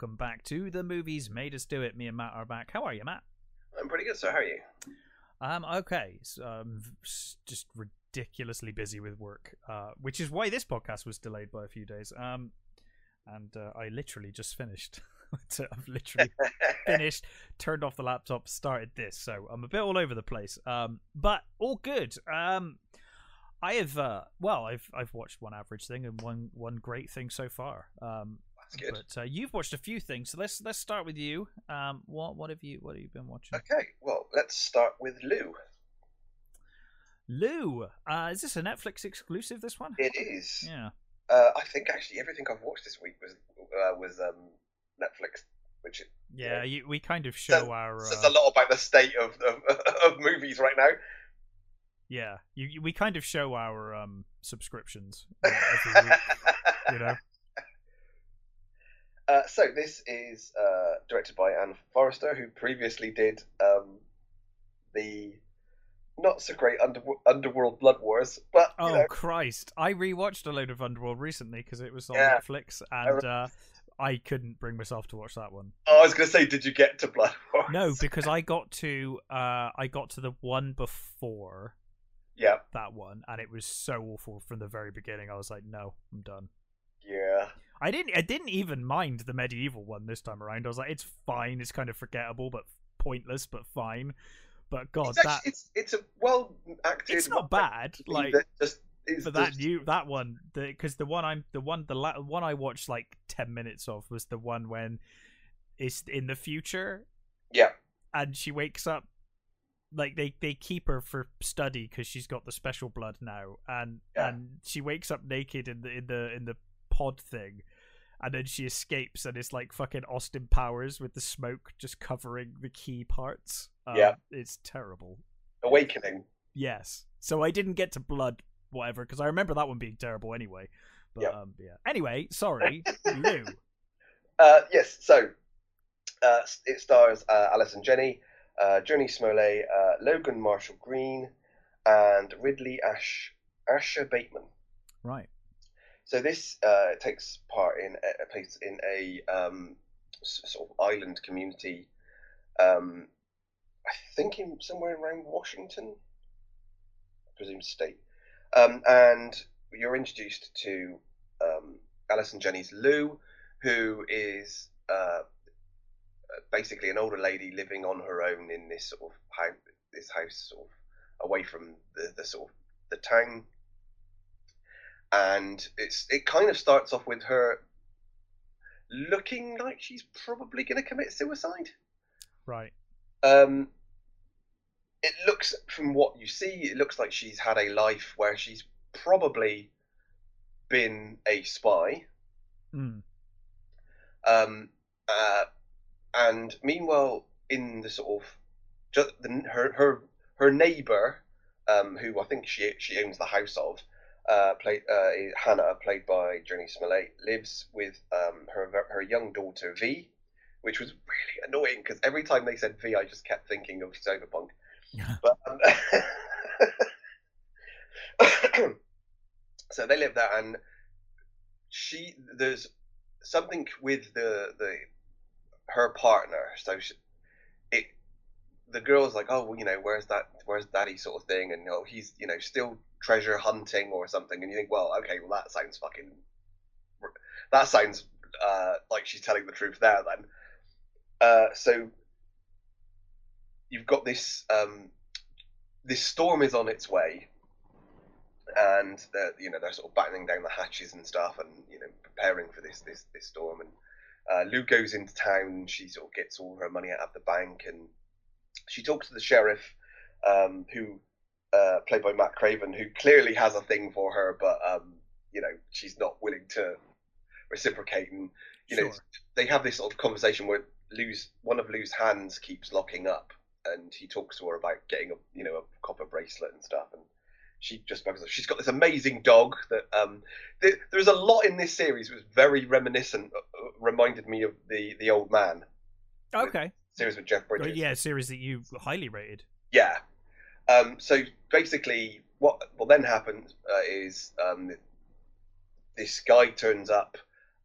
welcome back to the movies made us do it. Me and Matt are back. How are you, Matt? I'm pretty good. So how are you? Um, okay, so I'm just ridiculously busy with work, uh, which is why this podcast was delayed by a few days. Um, and uh, I literally just finished. I've literally finished, turned off the laptop, started this, so I'm a bit all over the place. Um, but all good. Um, I have uh, well, I've I've watched one average thing and one one great thing so far. Um, That's good. but uh, you've watched a few things, so let's let's start with you. Um, what what have you what have you been watching? Okay, well, let's start with Lou. Lou, uh, is this a Netflix exclusive? This one? It is. Yeah. Uh, I think actually everything I've watched this week was uh, was um, Netflix, which Yeah, you, we kind of show So- our says uh, a lot about the state of, of of movies right now. yeah. You, you- we kind of show our um subscriptions every week, you know. Uh, so this is uh, directed by Anne Foerster, who previously did um, the not so great under, Underworld Blood Wars, but you Oh know, Christ! I rewatched a load of Underworld recently because it was on Yeah. Netflix, and uh, I couldn't bring myself to watch that one. oh, I was going to say, did you get to Blood Wars? No, because I got to uh, I got to the one before yeah, that one, and it was so awful from the very beginning. I was like, no, I'm done. yeah, I didn't. I didn't even mind the medieval one this time around. I was like, it's fine. It's kind of forgettable, but pointless, but fine. But God, it's, actually, that it's it's a well acted. it's not bad. Like, just but the- that new that one, because the, one I'm the one the la- one I watched like ten minutes of was the one when it's in the future yeah, and she wakes up like they they keep her for study because she's got the special blood now and Yeah. and she wakes up naked in the in the in the pod thing. And then she escapes and it's like fucking austin powers with the smoke just covering the key parts. Um, Yeah. it's terrible. Awakening. yes. So i didn't get to blood whatever because i remember that one being terrible anyway. But Yeah. um yeah. Anyway sorry. Lou. Uh, yes, so uh, it stars uh, Allison Janney, uh, Jurnee Smollett, uh, Logan Marshall Green, and Ridley Ash Asha Bateman. right So this uh, takes part in a, place in a um, sort of island community. Um, I think in somewhere around Washington, I presume state. Um, and you're introduced to um, Allison Janney's Lou, who is uh, basically an older lady living on her own in this sort of house, this house sort of away from the, the sort of the town and it's it kind of starts off with her looking like she's probably going to commit suicide. right Um, it looks from what you see, it looks like she's had a life where she's probably been a spy. mm. Um, uh, and meanwhile, in the sort of just the, her her her neighbor, um, who I think she she owns the house of, uh, played uh, Hannah, played by Jurnee Smollett, lives with um, her her young daughter V, which was really annoying because every time they said V, I just kept thinking of Cyberpunk. But um, so they live there, and she there's something with the the her partner. So she, it the girl's like, oh, well, you know, where's that, where's daddy, sort of thing, and oh, he's you know still treasure hunting or something, and you think, well, okay, well that sounds fucking, that sounds uh, like she's telling the truth there. Then, uh, so you've got this um, this storm is on its way, and they're you know they're sort of battening down the hatches and stuff, and you know preparing for this this this storm. And uh, Lou goes into town. She sort of gets all her money out of the bank, and she talks to the sheriff, um, who uh, played by Matt Craven, who clearly has a thing for her, but um, you know she's not willing to reciprocate. And you know they have this sort of conversation where Lou's one of Lou's hands keeps locking up, and he talks to her about getting a you know a copper bracelet and stuff, and she just bugs her. She's got this amazing dog that um, th- there's a lot in this series was very reminiscent, uh, reminded me of the the old man okay series with Jeff Bridges. yeah series that you highly rated Yeah. Um, so basically, what what then happens uh, is um, this guy turns up,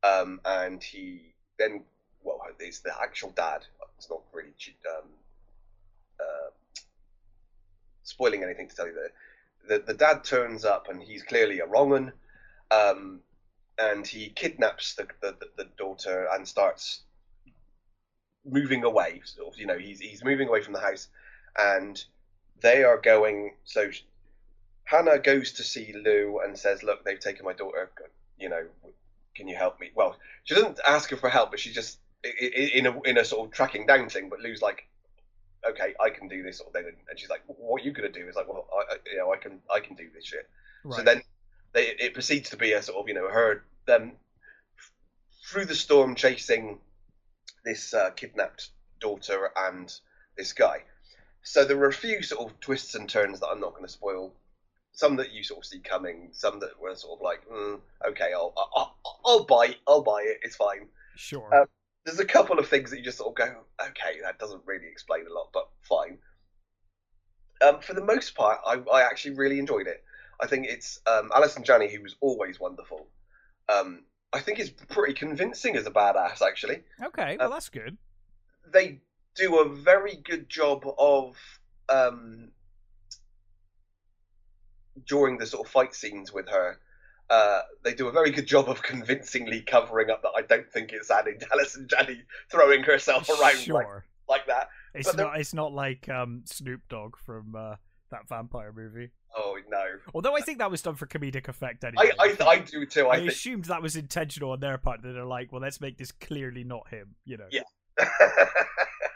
um, and he then well, it's the actual dad. It's not really um, uh, spoiling anything to tell you that the, the dad turns up and he's clearly a wrong one, um, and he kidnaps the, the, the daughter and starts moving away. Sort of, you know, he's he's moving away from the house, and they are going. So Hannah goes to see Lou and says, "Look, they've taken my daughter. You know, can you help me?" Well, she doesn't ask her for help, but she just in a in a sort of tracking down thing. But Lou's like, "Okay, I can do this of thing," and she's like, "What are you gonna do?" Is like, "Well, I, you know, I can I can do this shit." Right. So then they, it proceeds to be a sort of you know her them through the storm chasing this uh, kidnapped daughter and this guy. So there were a few sort of twists and turns that I'm not going to spoil. Some that you sort of see coming, some that were sort of like, mm, okay, I'll, I'll, I'll buy, I'll buy it. It's fine. Sure. Um, there's a couple of things that you just sort of go, okay, that doesn't really explain a lot, but fine. Um, for the most part, I, I actually really enjoyed it. I think it's um, Allison Janney, who was always wonderful. Um, I think is pretty convincing as a badass, actually. Okay, well, uh, that's good. They do a very good job of um, during the sort of fight scenes with her. Uh, they do a very good job of convincingly covering up that I don't think it's adding Allison Janney throwing herself around sure. like, like that. It's not. It's not like um, Snoop Dogg from uh, that vampire movie. Oh no! Although I think that was done for comedic effect anyway. I I, I do too. I, I think... assumed that was intentional on their part. That they're like, well, let's make this clearly not him. You know. Yeah.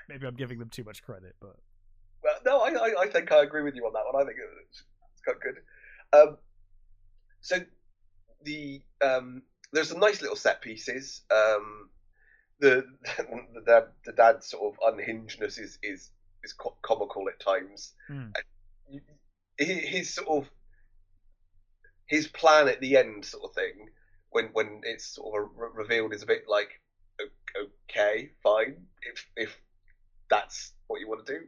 Maybe I'm giving them too much credit, but. Well, no, I, I think I agree with you on that one. I think it's, it's quite good. Um, so the um, there's some nice little set pieces. Um, the the dad, the dad's sort of unhingedness is is is comical at times. Mm his sort of his plan at the end, sort of thing, when when it's sort of revealed, is a bit like, okay, fine, if if that's what you want to do.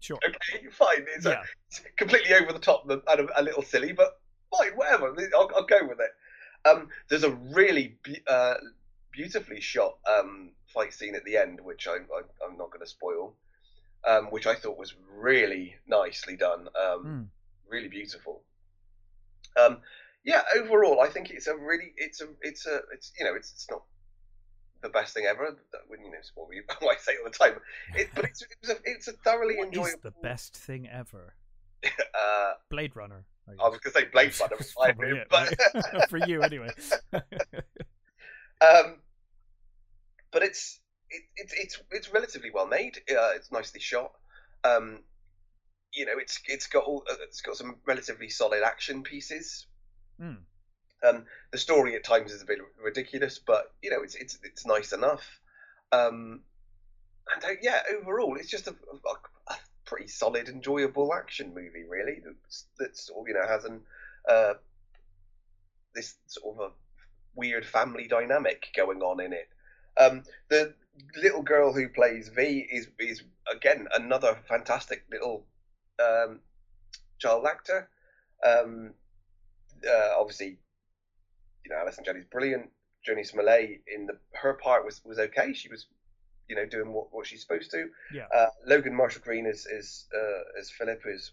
Sure. Okay, fine. It's, yeah. a, it's completely over the top and a, a, little silly, but fine, whatever. I'll, I'll go with it. Um, there's a really be- uh, beautifully shot um, fight scene at the end, which I, I, I'm not going to spoil um, which I thought was really nicely done, um, mm. really beautiful. Um, yeah, overall, I think it's a really, it's a, it's a, it's you know, it's, it's not the best thing ever. When you know, what we I say all the time, it, but it's it's a, it's a thoroughly what enjoyable. Is the best thing ever. uh, Blade Runner. I, I was going to say Blade Runner, it, but for you anyway. um, but it's it, it, it's it's relatively well made. Uh, it's nicely shot. Um, you know, it's it's got all, uh, it's got some relatively solid action pieces. Mm. Um, the story at times is a bit ridiculous, but you know, it's it's it's nice enough. Um, and uh, yeah, overall, it's just a, a, a, pretty solid, enjoyable action movie, really. That's, that sort of you know has an uh, this sort of a weird family dynamic going on in it. Um, the little girl who plays V is is again another fantastic little um, child actor. Um, uh, obviously, you know, Allison Janney's brilliant. Jurnee Smollett in the her part was was okay. She was, you know, doing what, what she's supposed to. Yeah. Uh, Logan Marshall Green as as uh, as Philip is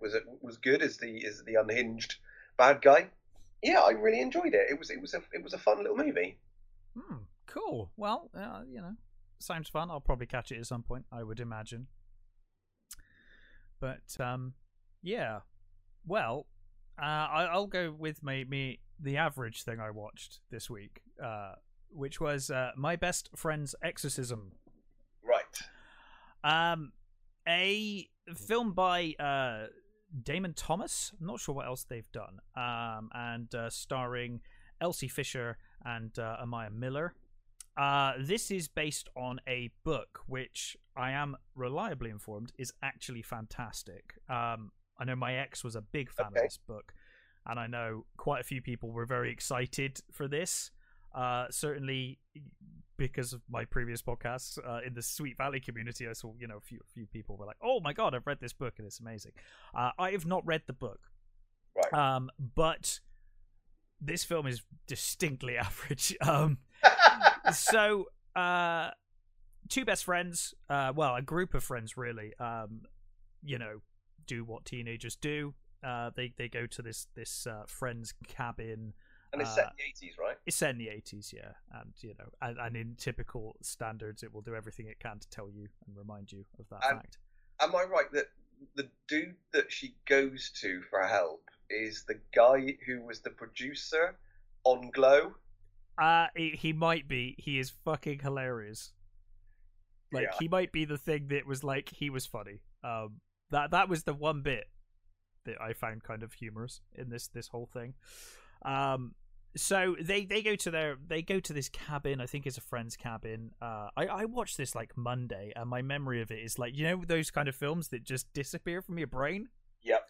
was was good as the as the unhinged bad guy. Yeah, I really enjoyed it. It was it was a it was a fun little movie. Hmm. Cool. Well, uh, you know, sounds fun. I'll probably catch it at some point. I would imagine. But um, yeah. Well, uh, I, will go with my me the average thing I watched this week, uh, which was uh, my best friend's exorcism. Right. Um, a film by uh Damon Thomas. I'm not sure what else they've done. Um, and uh, starring Elsie Fisher and uh, Amiah Miller. Uh, this is based on a book which I am reliably informed is actually fantastic. Um, I know my ex was a big fan okay. of this book, and I know quite a few people were very excited for this. Uh, certainly, because of my previous podcasts uh, in the Sweet Valley community, I saw you know a few a few people were like, "Oh my god, I've read this book and it's amazing." Uh, I have not read the book, right? Um, but this film is distinctly average. Um, so uh, two best friends, uh, well, a group of friends really, um, you know, do what teenagers do. Uh, they they go to this this uh, friend's cabin. And it's Uh, set in the eighties, right? It's set in the eighties, yeah, and you know, and, and in typical standards, it will do everything it can to tell you and remind you of that And- fact. Am I right that the dude that she goes to for help is the guy who was the producer on Glow? Uh, he, he might be. He is fucking hilarious. Like Yeah. he might be the thing that was like he was funny. Um, that that was the one bit that I found kind of humorous in this this whole thing. Um, so they they go to their they go to this cabin. I think it's a friend's cabin. Uh, I I watched this like Monday, and my memory of it is like you know those kind of films that just disappear from your brain. Yep.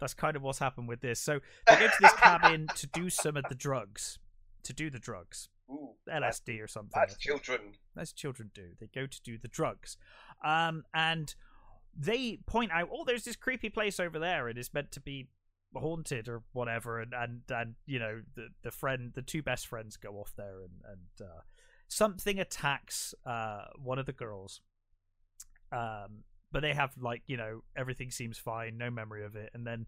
That's kind of what's happened with this. So they go to this cabin to do some of the drugs, to do the drugs. Ooh, LSD or something. That's children. As children do. They go to do the drugs. Um, and they point out, oh, there's this creepy place over there, and it's meant to be haunted or whatever. And, and, and you know, the, the friend, the two best friends go off there, and, and uh, something attacks uh, one of the girls. Um, but they have, like, you know, everything seems fine, no memory of it. And then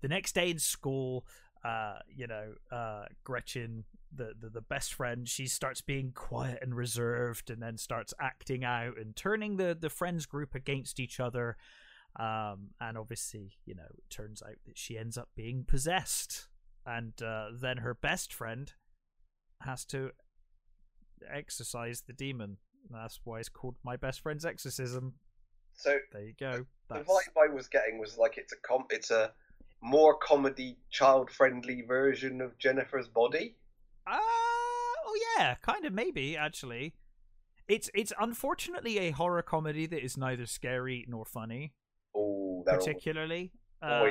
the next day in school, uh, you know, uh, Gretchen, the, the the best friend, she starts being quiet and reserved, and then starts acting out and turning the the friends group against each other. Um, and obviously, you know, it turns out that she ends up being possessed, and uh, then her best friend has to exorcise the demon. That's why it's called My Best Friend's Exorcism. So There you go. the vibe I was getting was like it's a com- it's a more comedy, child-friendly version of Jennifer's Body. Uh, oh yeah, kind of maybe actually. It's it's unfortunately a horror comedy that is neither scary nor funny, Oh, particularly. Uh,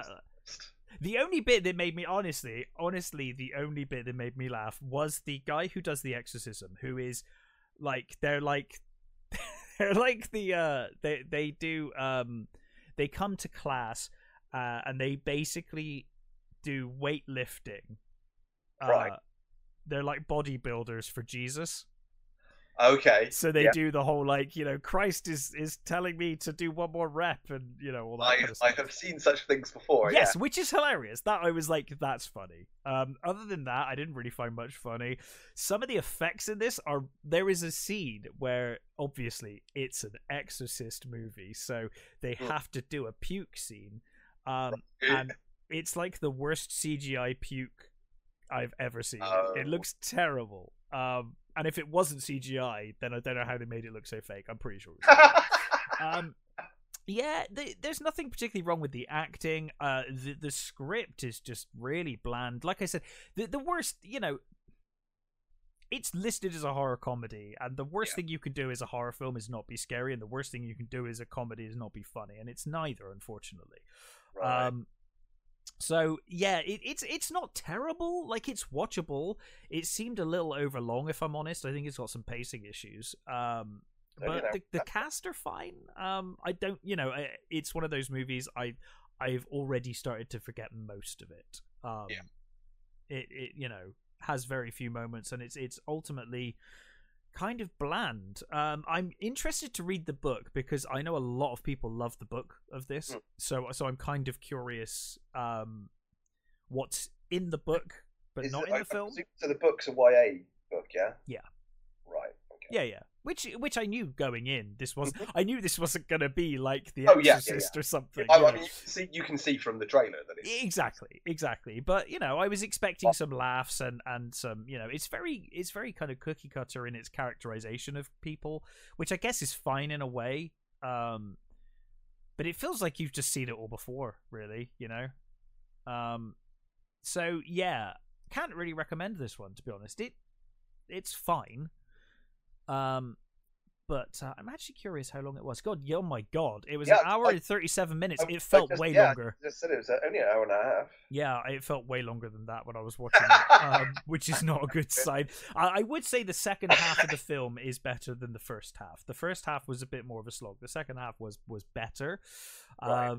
the only bit that made me honestly, honestly, the only bit that made me laugh was the guy who does the exorcism, who is like they're like they're like the uh they they do um they come to class uh and they basically do weightlifting. Right. Uh, they're like bodybuilders for Jesus. okay. So they Yeah. do the whole like, you know, Christ is is telling me to do one more rep and you know all that I, kind of I have seen such things before. yes, which is hilarious. That I was like, that's funny. Um, other than that, I didn't really find much funny. Some of the effects in this are there is a scene where obviously it's an exorcist movie, so they Hmm. have to do a puke scene. Um, and it's like the worst CGI puke I've ever seen. Oh. It looks terrible. Um, and if it wasn't CGI, then I don't know how they made it look so fake. I'm pretty sure. It was um, yeah, th there's nothing particularly wrong with the acting. Uh, the the script is just really bland. Like I said, the the worst, you know, it's listed as a horror comedy, and the worst Yeah. thing you can do as a horror film is not be scary, and the worst thing you can do as a comedy is not be funny, and it's neither, unfortunately. right. Um, so yeah, it, it's it's not terrible. Like it's watchable. It seemed a little overlong, if I'm honest. I think it's got some pacing issues. Um, you but know, the, the cast are fine. Um, I don't, you know, I, it's one of those movies. I I've already started to forget most of it. Um, Yeah. It it you know has very few moments, and it's it's ultimately kind of bland. Um, I'm interested to read the book because I know a lot of people love the book of this. Hmm. So so I'm kind of curious um, what's in the book, but Is not it- in I- the film. So the book's a YA book, yeah. Yeah. Right. Okay. Yeah, yeah. Which which I knew going in. This was Mhm. I knew this wasn't gonna be like The Oh, yeah, yeah, Exorcist or something. I, you I mean, you can see you can see from the trailer that it's Exactly, exactly. But you know, I was expecting some laughs and and some, you know, it's very it's very kind of cookie cutter in its characterization of people, which I guess is fine in a way. Um but it feels like you've just seen it all before, really, you know. Um so yeah, can't really recommend this one to be honest. It it's fine. Um but uh, I'm actually curious how long it was. God, oh my god, it was Yeah, an hour and thirty-seven minutes. I- It felt just- way yeah, longer. I just said it was only an hour and a half. Yeah, it felt way longer than that when I was watching it, um, which is not a good sign. I, I would say the second half of the film is better than the first half. The first half was a bit more of a slog. The second half was was better. Right.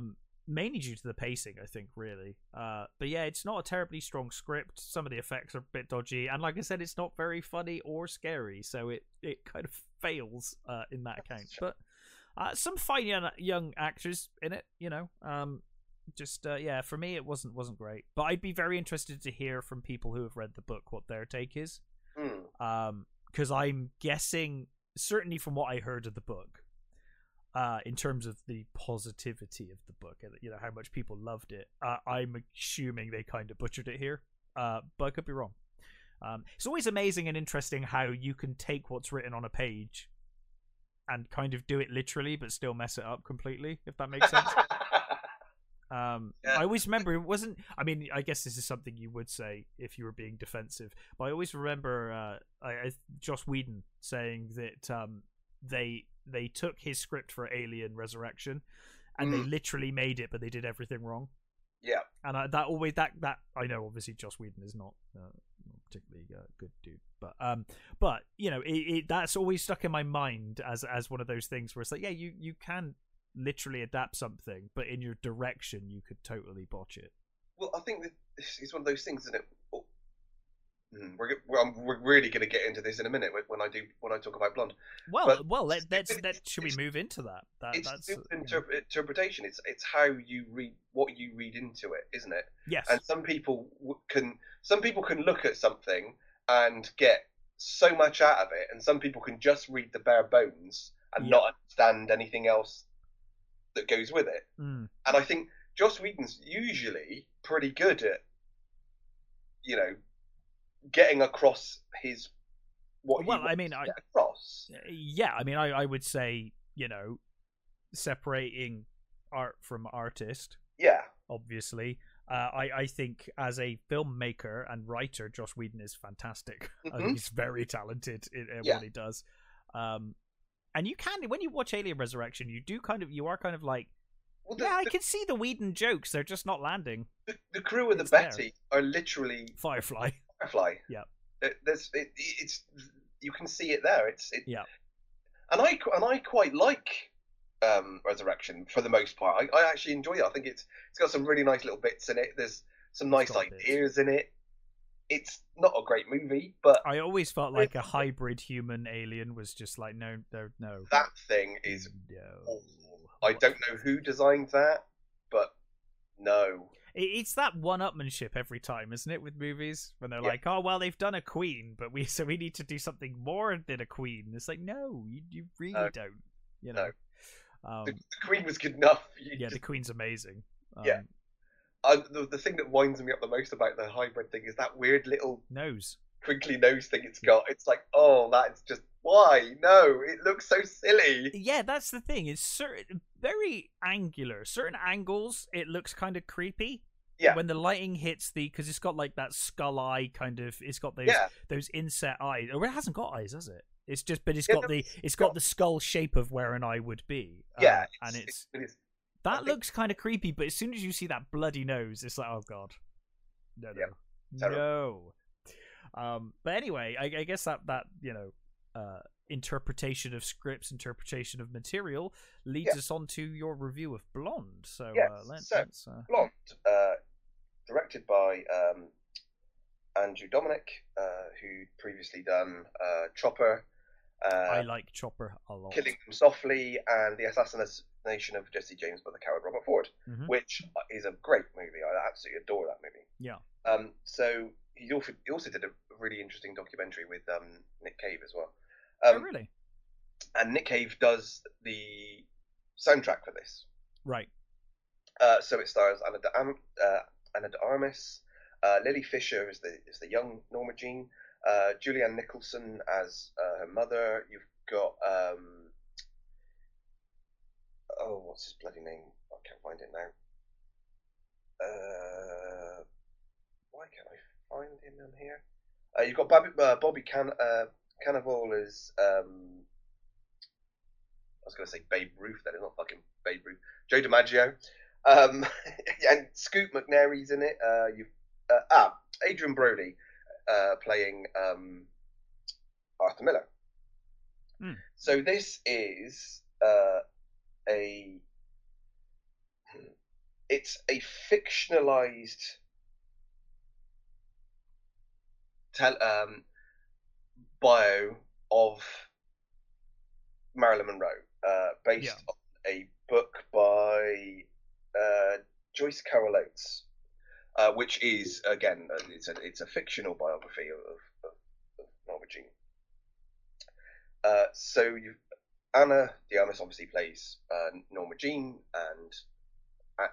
Um, mainly due to the pacing, I think, really. Uh, but yeah, it's not a terribly strong script. Some of the effects are a bit dodgy, and like I said, it's not very funny or scary, so it it kind of fails uh, in that account. But uh, some fine young, young actors in it, you know. Um, just uh, yeah, for me, it wasn't wasn't great. But I'd be very interested to hear from people who have read the book what their take is. Hmm. Um, because I'm guessing, certainly from what I heard of the book, uh, in terms of the positivity of the book and you know how much people loved it, uh, I'm assuming they kind of butchered it here. Uh, but I could be wrong. Um, it's always amazing and interesting how you can take what's written on a page and kind of do it literally, but still mess it up completely. If that makes sense. Um, Yeah. I always remember it wasn't. I mean, I guess this is something you would say if you were being defensive, but I always remember uh, I, I, Joss Whedon saying that um, they they took his script for Alien Resurrection, and they Mm. literally made it, but they did everything wrong. yeah. And I, that always that that I know obviously Joss Whedon is not. Uh, not particularly uh, good dude, but um, but you know, it, it, that's always stuck in my mind as as one of those things where it's like, yeah, you you can literally adapt something, but in your direction, you could totally botch it. Well, I think that this one of those things, isn't it? Hmm, We're, we're, we're really going to get into this in a minute when- when I do when I talk about Blonde. Well, But well, let, it's- let's let should we move into that? That It's that's interp- interpretation. It's it's how you read what you read into it, isn't it? yes, And some people can some people can look at something and get so much out of it, and some people can just read the bare bones and Yeah. not understand anything else that goes with it. Mm, And I think Joss Whedon's usually pretty good at, you know, getting across his what Well, I mean, I- across. yeah. I mean, I I would say you know, separating art from artist. Yeah, obviously. Uh, I, I think as a filmmaker and writer, Joss Whedon is fantastic. I Mhm. he's very talented in, in Yeah. what he does. Um, and you can when you watch Alien Resurrection, you do kind of you are kind of like, well, the, yeah, I can see the Whedon jokes. They're just not landing. the, the crew of the it's there. Betty are literally Firefly. Firefly. Yep. There- There's it, it's you can see it there. It's it, Yep. And I and I quite like um, Resurrection for the most part. I, I actually enjoy it. I think it's it's got some really nice little bits in it. There's some nice ideas in it. It's not a great movie, but I always felt like a hybrid human alien was just like no, no, no. that thing is no. awful. I don't know who designed that, but no. It- It's that one-upmanship every time, isn't it? With movies, when they're Yeah. like, "Oh, well, they've done a queen, but we so we need to do something more than a queen." It's like, no, you, you really No. don't. You know. Um, The, the Queen was good enough. You yeah, the queen's amazing. Um, Yeah. The, the thing that winds me up the most about the hybrid thing is that weird little Nose. crinkly nose thing it's got. It's like, oh, that's just why? No, it looks so silly. Yeah, that's the thing. It's certain very angular. Certain angles, it looks kind of creepy. Yeah. When the lighting hits the, because it's got like that skull eye kind of. It's got those Yeah, those inset eyes. Or it hasn't got eyes, has it? It's just, but it's Yeah, got the it's it's got got- the skull shape of where an eye would be. Uh, yeah, and it's it's that think- looks kind of creepy. But as soon as you see that bloody nose, it's like, oh god, no, no, Yeah, no. Um, but anyway, I, I guess that that you know, uh, interpretation of scripts, interpretation of material leads us on to your review of Blonde. So Yes, uh, let's, so- let's uh, Blonde, uh, directed by um, Andrew Dominik, uh, who previously done uh, Chopper, uh, I like Chopper a lot. Killing Them Softly, and The Assassination of Jesse James by the Coward Robert Ford, Mhm. which is a great movie. I absolutely adore that movie. Yeah. Um, so he also he also did a really interesting documentary with um, Nick Cave as well. Oh, Um, really? And Nick Cave does the soundtrack for this. Right. Uh, so it stars Ana de, Am- uh, Ana de Armas, uh, Lily Fisher is the is the young Norma Jean, uh, Julianne Nicholson as uh, her mother. You've got um, oh, what's his bloody name? I can't find it now. Uh, why can't I find him on here? Uh, you've got Bobby, uh, Bobby Can uh, Cannavale is. um, I was going to say Babe Ruth. That is not fucking Babe Ruth. Joe DiMaggio. Um, and Scoot McNairy's in it. Uh, you uh, ah Adrien Brody uh, playing um, Arthur Miller. Hmm. So this is uh, a it's a fictionalized tel- um, bio of Marilyn Monroe, uh, based Yeah. on a book by uh, Joyce Carol Oates, uh, which is again uh, it's a it's a fictional biography of, of, Norma Jean. Uh, so you Ana De Armas obviously plays uh, Norma Jean and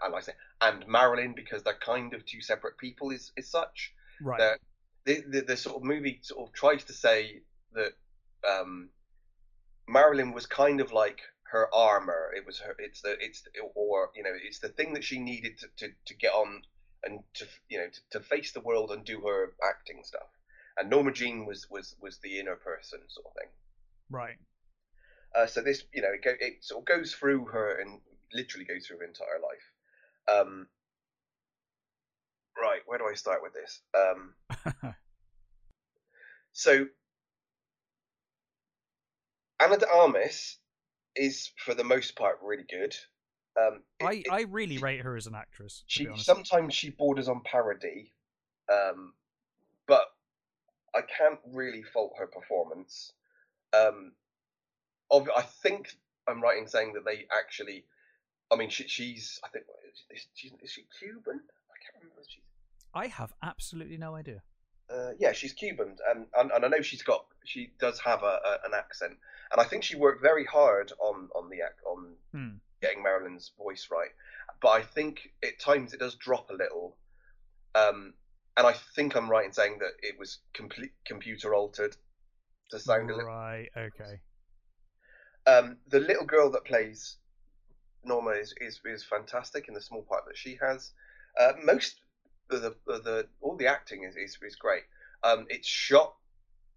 and like I say and Marilyn because they're kind of two separate people is is such Right. that the, the the sort of movie sort of tries to say that um, Marilyn was kind of like her armor. It was her. It's the it's or you know it's the thing that she needed to, to, to get on and to you know to, to face the world and do her acting stuff. And Norma Jean was was was the inner person sort of thing. Right. Uh, so this, you know, it, go, it sort of goes through her and literally goes through her entire life. Um, where do I start with this? Um, so Ana de Armas is, for the most part, really good. Um, it- I, it- I really rate her as an actress. She sometimes she borders on parody, um, but I can't really fault her performance. Um, of, I think I'm right in saying that they actually, I mean, she, she's I think is she, is she Cuban? I can't remember. She's I have absolutely no idea. uh, yeah, she's Cuban, and, and and I know she's got she does have a, a an accent, and I think she worked very hard on on the on Hmm. getting Marilyn's voice right. But I think at times it does drop a little, um, and I think I'm right in saying that it was complete computer altered to sound a little. Right. Okay. Um, the little girl that plays Norma is, is is fantastic in the small part that she has. Uh, most the, the all the acting is is, is great. Um, it's shot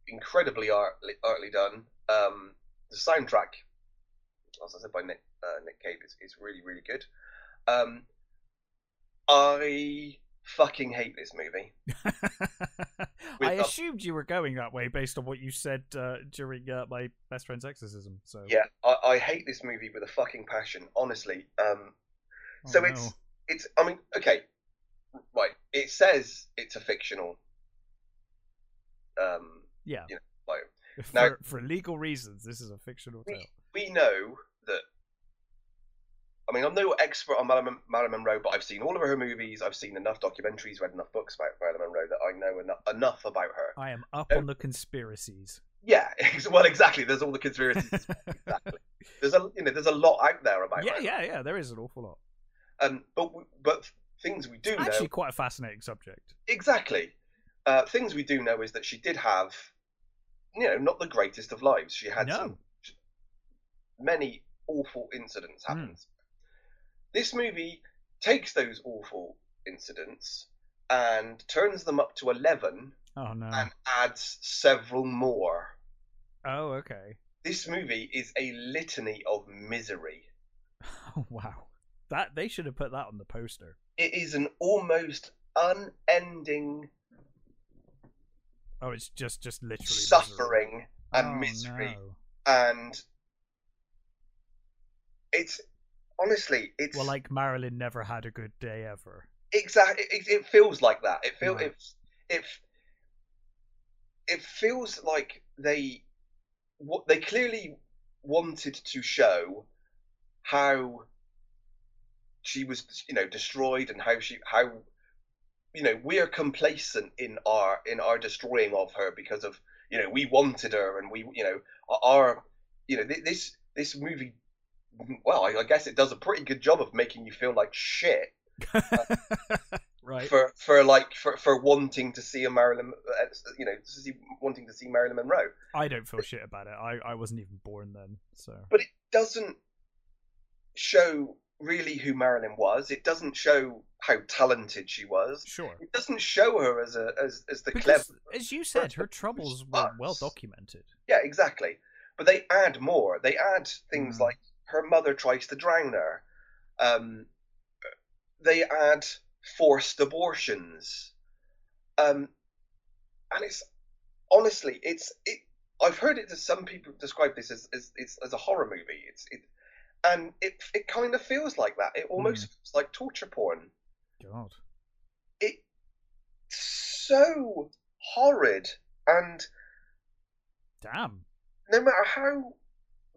incredibly artly, artly done. Um, the soundtrack, as I said by Nick uh, Nick Cave, is, is really really good. Um, I fucking hate this movie. I the- assumed you were going that way based on what you said uh, during uh, my best friend's exorcism. So Yeah, I, I hate this movie with a fucking passion. Honestly, um, Oh, so no. it's it's i mean okay right it says it's a fictional um yeah. you know, like, For, now- for legal reasons, this is a fictional We- tale. we know that i mean i'm no expert on marilyn, marilyn monroe but i've seen all of her movies i've seen enough documentaries read enough books about marilyn monroe that i know enough, enough about her I am up Oh. on the conspiracies. yeah well exactly there's all the conspiracies exactly there's a you know there's a lot out there about yeah, her yeah, yeah. There is an awful lot. um but but things we do It's know actually quite a fascinating subject. Exactly. Uh, things we do know is that she did have, you know, not the greatest of lives. She had No. some many awful incidents Hmm. happen. This movie takes those awful incidents and turns them up to eleven Oh no. and adds several more. Oh okay. This movie is a litany of misery. Oh wow. That they should have put that on the poster. It is an almost unending Oh, it's just just literally suffering and Oh, misery. no. and it's honestly it's Well, like Marilyn never had a good day ever. exactly it, it feels like that it feels Right. it, it it feels like they what they clearly wanted to show how she was you know destroyed and how she how you know we're complacent in our in our destroying of her because of you know we wanted her and we you know our you know this this movie well I, guess it does a pretty good job of making you feel like shit right. for for like for, for wanting to see a Marilyn uh, you know see, wanting to see Marilyn Monroe I don't feel shit about it. I, I wasn't even born then, so but it doesn't show really who Marilyn was it doesn't show how talented she was sure. it doesn't show her as a as, as the Because, clever as you said, her troubles were well documented. Yeah, exactly. But they add more. They add things Mm. like her mother tries to drown her. Um, they add forced abortions. Um, and it's honestly, it's it. I've heard it. Some people describe this as as, it's, as a horror movie. It's it, and it it kind of feels like that. It almost hmm. feels like torture porn. God. It's so horrid, and Damn. no matter how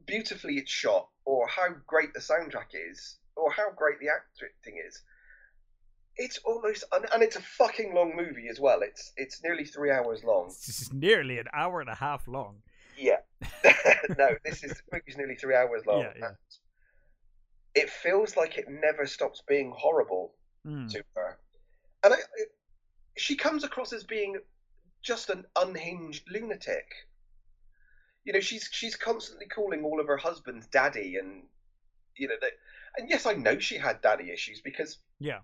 beautifully it's shot, or how great the soundtrack is, or how great the acting is, it's almost and, and it's a fucking long movie as well. It's it's nearly three hours long. This is nearly an hour and a half long. Yeah, no, this is the movie's nearly three hours long. Yeah, yeah. It feels like it never stops being horrible Mm. to her, and I, it, she comes across as being just an unhinged lunatic. You know, she's she's constantly calling all of her husbands daddy, and you know that. And yes, I know she had daddy issues because Yeah.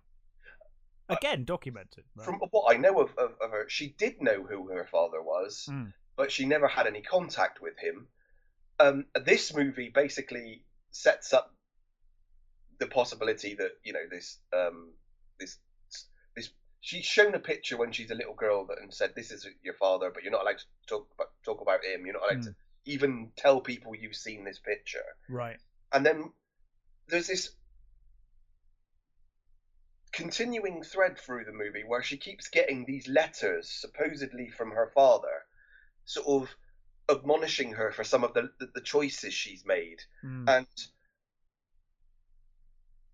Again, documented. right? from what I know of, of, of her, she did know who her father was, Mm. but she never had any contact with him. Um, this movie basically sets up the possibility that you know this um, this this she's shown a picture when she's a little girl that, and said this is your father, but you're not allowed to talk about, talk about him. You're not allowed to even tell people you've seen this picture. Right. And then there's this continuing thread through the movie where she keeps getting these letters, supposedly from her father, sort of admonishing her for some of the the, the choices she's made, Mm. and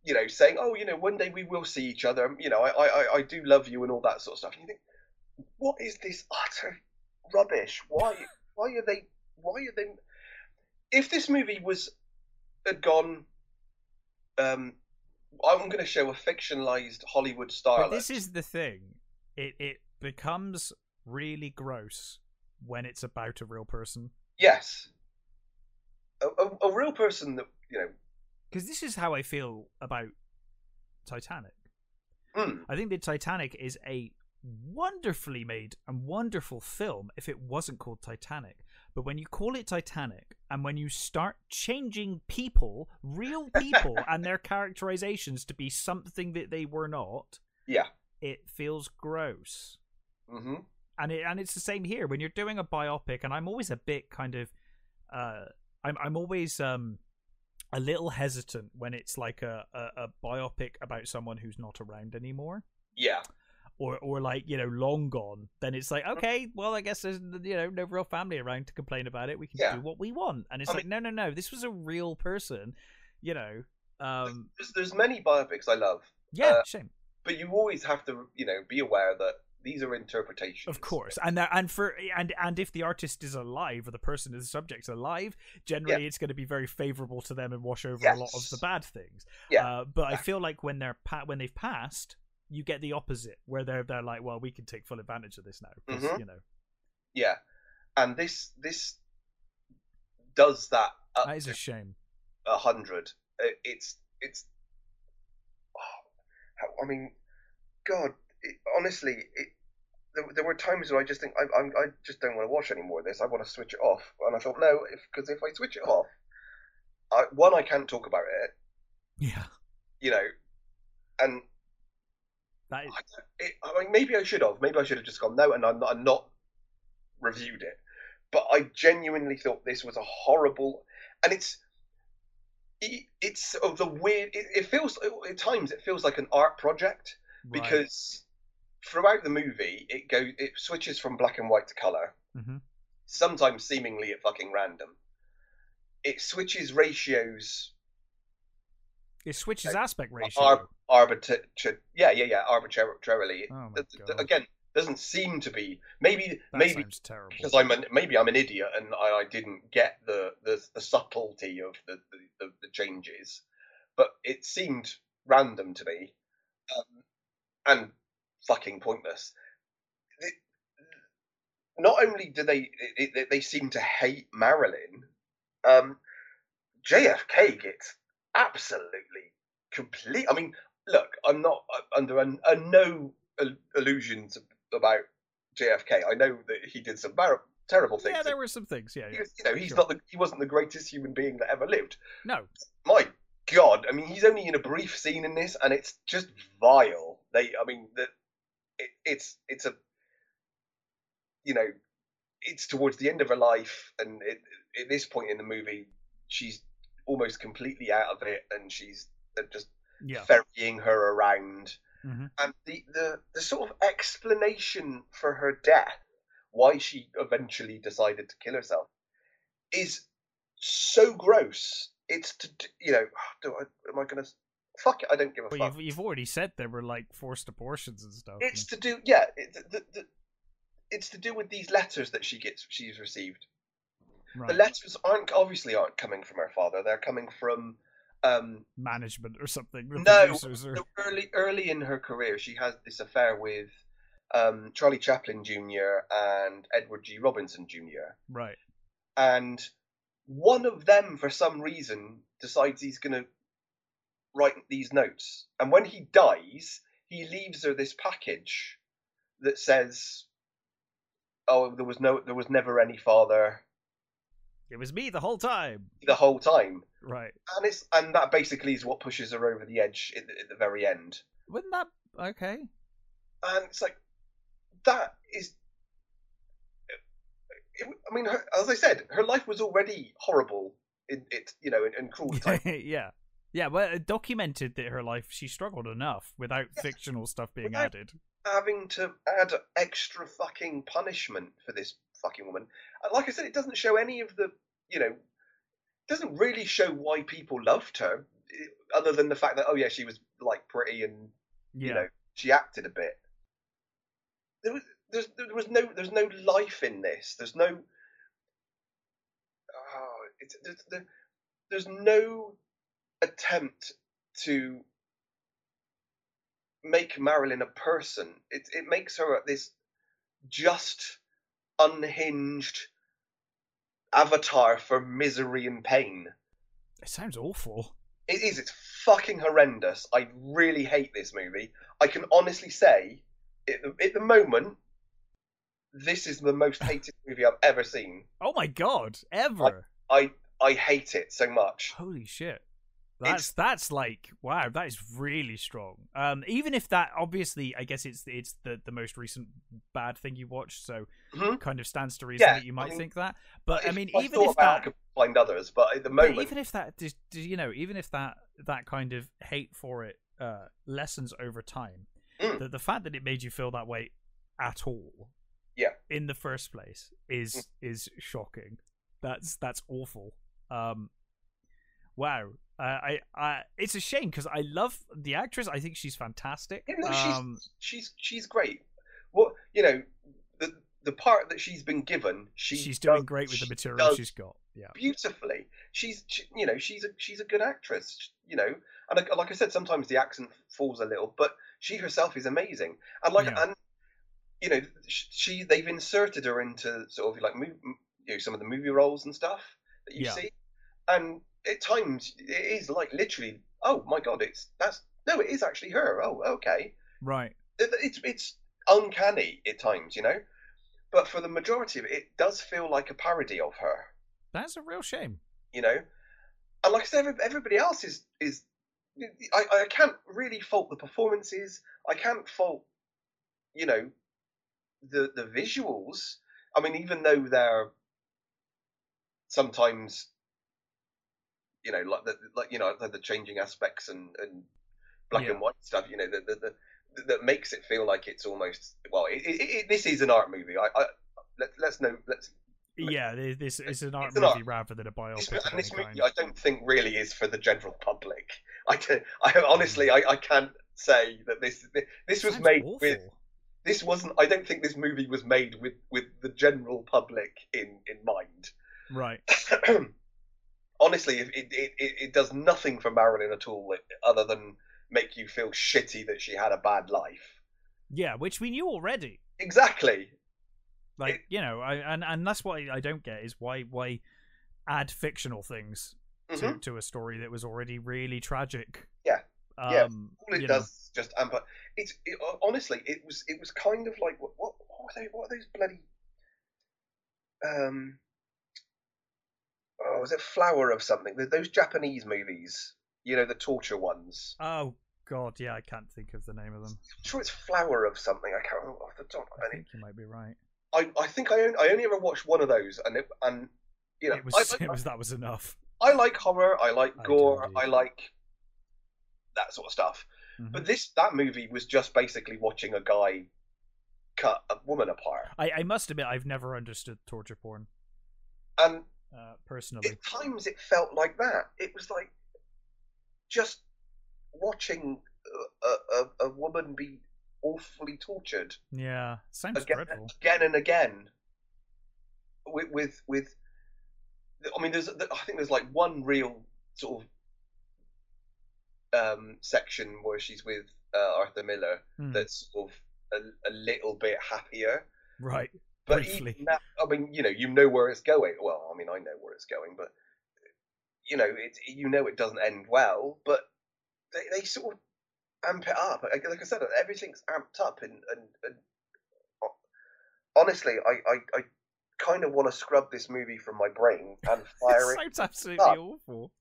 you know, saying, "Oh, you know, one day we will see each other. You know, I I I- do love you and all that sort of stuff." And you think, what is this utter rubbish? Why why are they why are they? If this movie was had gone, um, I'm going to show a fictionalized Hollywood style. But this is the thing. It it becomes really gross when it's about a real person. Yes, a, a, a real person that you know. Because this is how I feel about Titanic. Mm, I think that Titanic is a wonderfully made and wonderful film if it wasn't called Titanic. But when you call it Titanic and when you start changing people, real people, and their characterizations to be something that they were not, yeah. it feels gross. hmm And it and it's the same here when you're doing a biopic and I'm always a bit kind of uh I'm I'm always um a little hesitant when it's like a, a, a biopic about someone who's not around anymore. Yeah. or or like you know long gone. Then it's like okay well i guess there's you know no real family around to complain about it. We can Yeah. do what we want. And it's I like no no no this was a real person you know um There's, there's many biopics I love, yeah Uh, shame but you always have to you know be aware that these are interpretations. of course and that, and for and and if the artist is alive or the person is the subject's alive generally it's going to be very favorable to them and wash over a lot of the bad things Yeah. uh, but i feel like when they're pa- when they've passed you get the opposite where they're they're like well we can take full advantage of this now Mhm. you know Yeah, and this this does that that is a shame a hundred. It- It's it's. oh, I mean, God, it, honestly, it, there, there were times where I just think I, I'm, I just don't want to watch any more of this. I want to switch it off, and I thought no, if because if I switch it off, I, one I can't talk about it, yeah you know, and that is I, it, I mean, maybe I should have. Maybe I should have just gone no, and I'm not, I'm not reviewed it. But I genuinely thought this was a horrible, and it's it, it's sort of the weird. It, it feels at times it feels like an art project right. because throughout the movie it goes it switches from black and white to color. Mhm. Sometimes seemingly at fucking random. It switches ratios it switches aspect ratio Ar- arbiter yeah yeah yeah arbitrarily oh my th- th- god again doesn't seem to be maybe that maybe because I'm an, maybe I'm an idiot and I, I didn't get the, the the subtlety of the, the, the, the changes, but it seemed random to me, um, and fucking pointless. It- not only do they it, they seem to hate Marilyn, um, JFK gets absolutely complete. I mean, look, I'm not uh, under a, a no illusions about JFK. I know that he did some bar- terrible things. yeah there were some things yeah, He yeah. was- you know, he's sure. not the, he wasn't the greatest human being that ever lived. no My God, I mean, he's only in a brief scene in this, and it's just vile. They, I mean, the, it, it's it's a, you know, it's towards the end of her life, and it, at this point in the movie, she's almost completely out of it, and she's uh, just Yeah. ferrying her around. Mhm. And the, the the sort of explanation for her death, why she eventually decided to kill herself, is so gross. It's to you know, do I, am I gonna fuck it? I don't give a Well, fuck. you've you've already said there were like forced abortions and stuff. It's to do yeah. It, the, the, it's to do with these letters that she gets she's received. and- The letters aren't obviously aren't coming from her father. They're coming from um, management or something. No, or... early early in her career. She has this affair with um, Charlie Chaplin Jr. and Edward G. Robinson Jr. Right. And one of them, for some reason, decides he's going to write these notes. And when he dies, he leaves her this package that says, "Oh, there was no, there was never any father It was me the whole time. the whole time." Right. And it's and that basically is what pushes her over the edge at the, at the very end. Wouldn't that okay? And it's like that is. It, I mean, her, as I said, her life was already horrible. In it, you know, and, and cruel. yeah. Yeah, well, it documented that her life she struggled enough without fictional stuff being Without- added. having to add extra fucking punishment for this fucking woman. Like I said, it doesn't show any of the, you know, doesn't really show why people loved her, eh, other than the fact that oh yeah, she was like pretty and Yeah. you know she acted a bit. There was there's there was no there's no life in this. There's no. Oh, it's there's, there, there's no attempt to make Marilyn a person. It it makes her this just unhinged avatar for misery and pain. It sounds awful. It is. It's fucking horrendous. I really hate this movie. I can honestly say, at the, at the moment, this is the most hated movie I've ever seen. Oh my god, ever. I I hate it so much. Holy shit. That's that's like wow, that is really strong. Um even if that obviously I guess it's it's the the most recent bad thing you watched, so Mhm. kind of stands to reason Yeah, that you I might mean, think that. But I mean I even if it, I that could find others, but at the moment, even if that you know, even if that that kind of hate for it uh lessens over time, Mm. the the fact that it made you feel that way at all Yeah. in the first place is is shocking. That's that's awful. Um wow. Uh, I, I, it's a shame because I love the actress. I think she's fantastic. Yeah, no, she's- um, she's she's great. What you know, the the part that she's been given, she she's doing great with the material does she's got. Yeah, beautifully. She's, she, you know, she's a she's a good actress. You know, and like, like I said, sometimes the accent falls a little, but she herself is amazing. And like, Yeah. and you know, sh- she they've inserted her into sort of like mov- m- you know some of the movie roles and stuff that you Yeah. see, and at times it is like literally, oh my god, it's that's no, it is actually her. Oh, okay, right. It- it's it's uncanny at times, you know. But for the majority of it, it does feel like a parody of her That's a real shame. you know. And like I said, everybody else is is I, I can't really fault the performances. I can't fault, you know, the the visuals. I mean, even though they're sometimes, you know, like the like you know the, the changing aspects and and black Yeah. and white stuff, you know, the, the, the that makes it feel like it's almost well. It, it, it, this is an art movie. I, I let, let's know. Let's Yeah, th- this is an art It's an movie art- rather than a biopic. this, and this movie, kind. I don't think really is for the general public. I, I honestly, I, I can't say that this this was made awful. with this wasn't. I don't think this movie was made with with the general public in in mind. right. honestly, it, it it does nothing for Marilyn at all, other than make you feel shitty that she had a bad life. Yeah, which we knew already. Exactly. Like It- you know, I, and and that's what I don't get is why why add fictional things to, Mhm. to a story that was already really tragic. Yeah. Um, Yeah. All it you does is just amp. It's it, honestly, it was it was kind of like what what, what were they? What are those bloody? Um. Oh, was it Flower of something? Those Japanese movies, you know, the torture ones. Oh god, yeah, I can't think of the name of them. I'm sure it's Flower of something. I can't remember off the top. I think you might be right. I I think I only, I only ever watched one of those, and it, and you know it was I, I, it was that was enough. I like horror. I like gore. indeed. I like that sort of stuff. Mhm. But this that movie was just basically watching a guy cut a woman apart, I, I must admit, I've never understood torture porn and uh, personally. at times it felt like that. It was like just watching a, a, a woman be awfully tortured Yeah, sounds again, dreadful. again and again. With with with, I mean, there's I think there's like one real sort of um, section where she's with uh, Arthur Miller Hmm. that's sort of a, a little bit happier. Right. But that, I mean, you know, you know where it's going. Well, I mean, I know where it's going, but you know, it you know it doesn't end well. But they, they sort of amp it up. Like, I said, everything's amped up, and and, and honestly, I I, I kind of want to scrub this movie from my brain and fire it. sounds absolutely up. awful.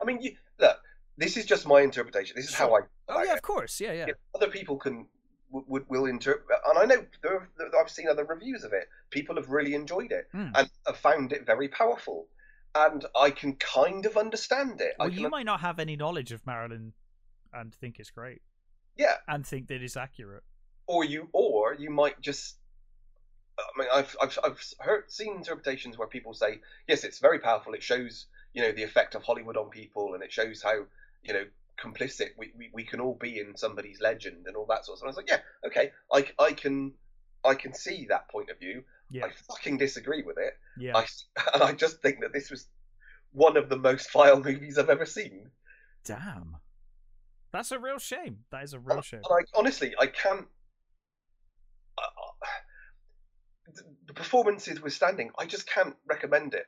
I mean, you, look, this is just my interpretation. This is how I. Oh yeah, of course. Yeah, yeah. you know, other people can would will interpret, and I know there, are- I've seen other reviews of it. People have really enjoyed it Hmm. and have found it very powerful, and I can kind of understand it. Well, you might not have any knowledge of Marilyn and think it's great yeah, and think that it's accurate. or you, or you might just. I mean, I've I've I've heard seen interpretations where people say, yes, it's very powerful. It shows you know the effect of Hollywood on people, and it shows how you know complicit we, we, we can all be in somebody's legend and all that sort of stuff. I was like, yeah, okay, I I can I can see that point of view. Yeah, I fucking disagree with it. yeah. I, and I just think that this was one of the most vile movies I've ever seen. Damn. That's a real shame. That is a real shame. And I honestly, I can't. Uh, the performances withstanding, I just can't recommend it.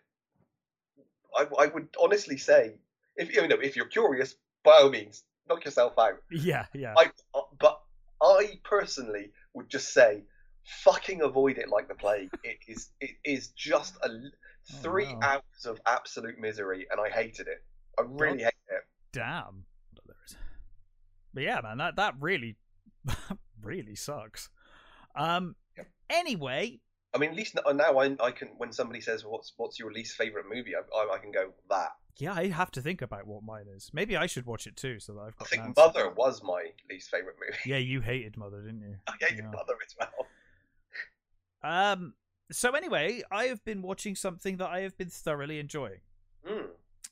I, I would honestly say, if you know, if you're curious, by all means, knock yourself out. Yeah, yeah. I, uh, but I personally would just say, fucking avoid it like the plague. It is, it is just a Oh, three no. hours of absolute misery, and I hated it. I really hate it. Damn. But yeah, man, that that really, really sucks. Um. Yep. Anyway, I mean, at least now I, I can. When somebody says, "What's what's your least favorite movie?" I, I, I can go that. Yeah, I have to think about what mine is. Maybe I should watch it too, so that I've I got. think an. Mother was my least favorite movie. Yeah, you hated Mother, didn't you? I hated Yeah. Mother as well. Um. So anyway, I have been watching something that I have been thoroughly enjoying, Mm.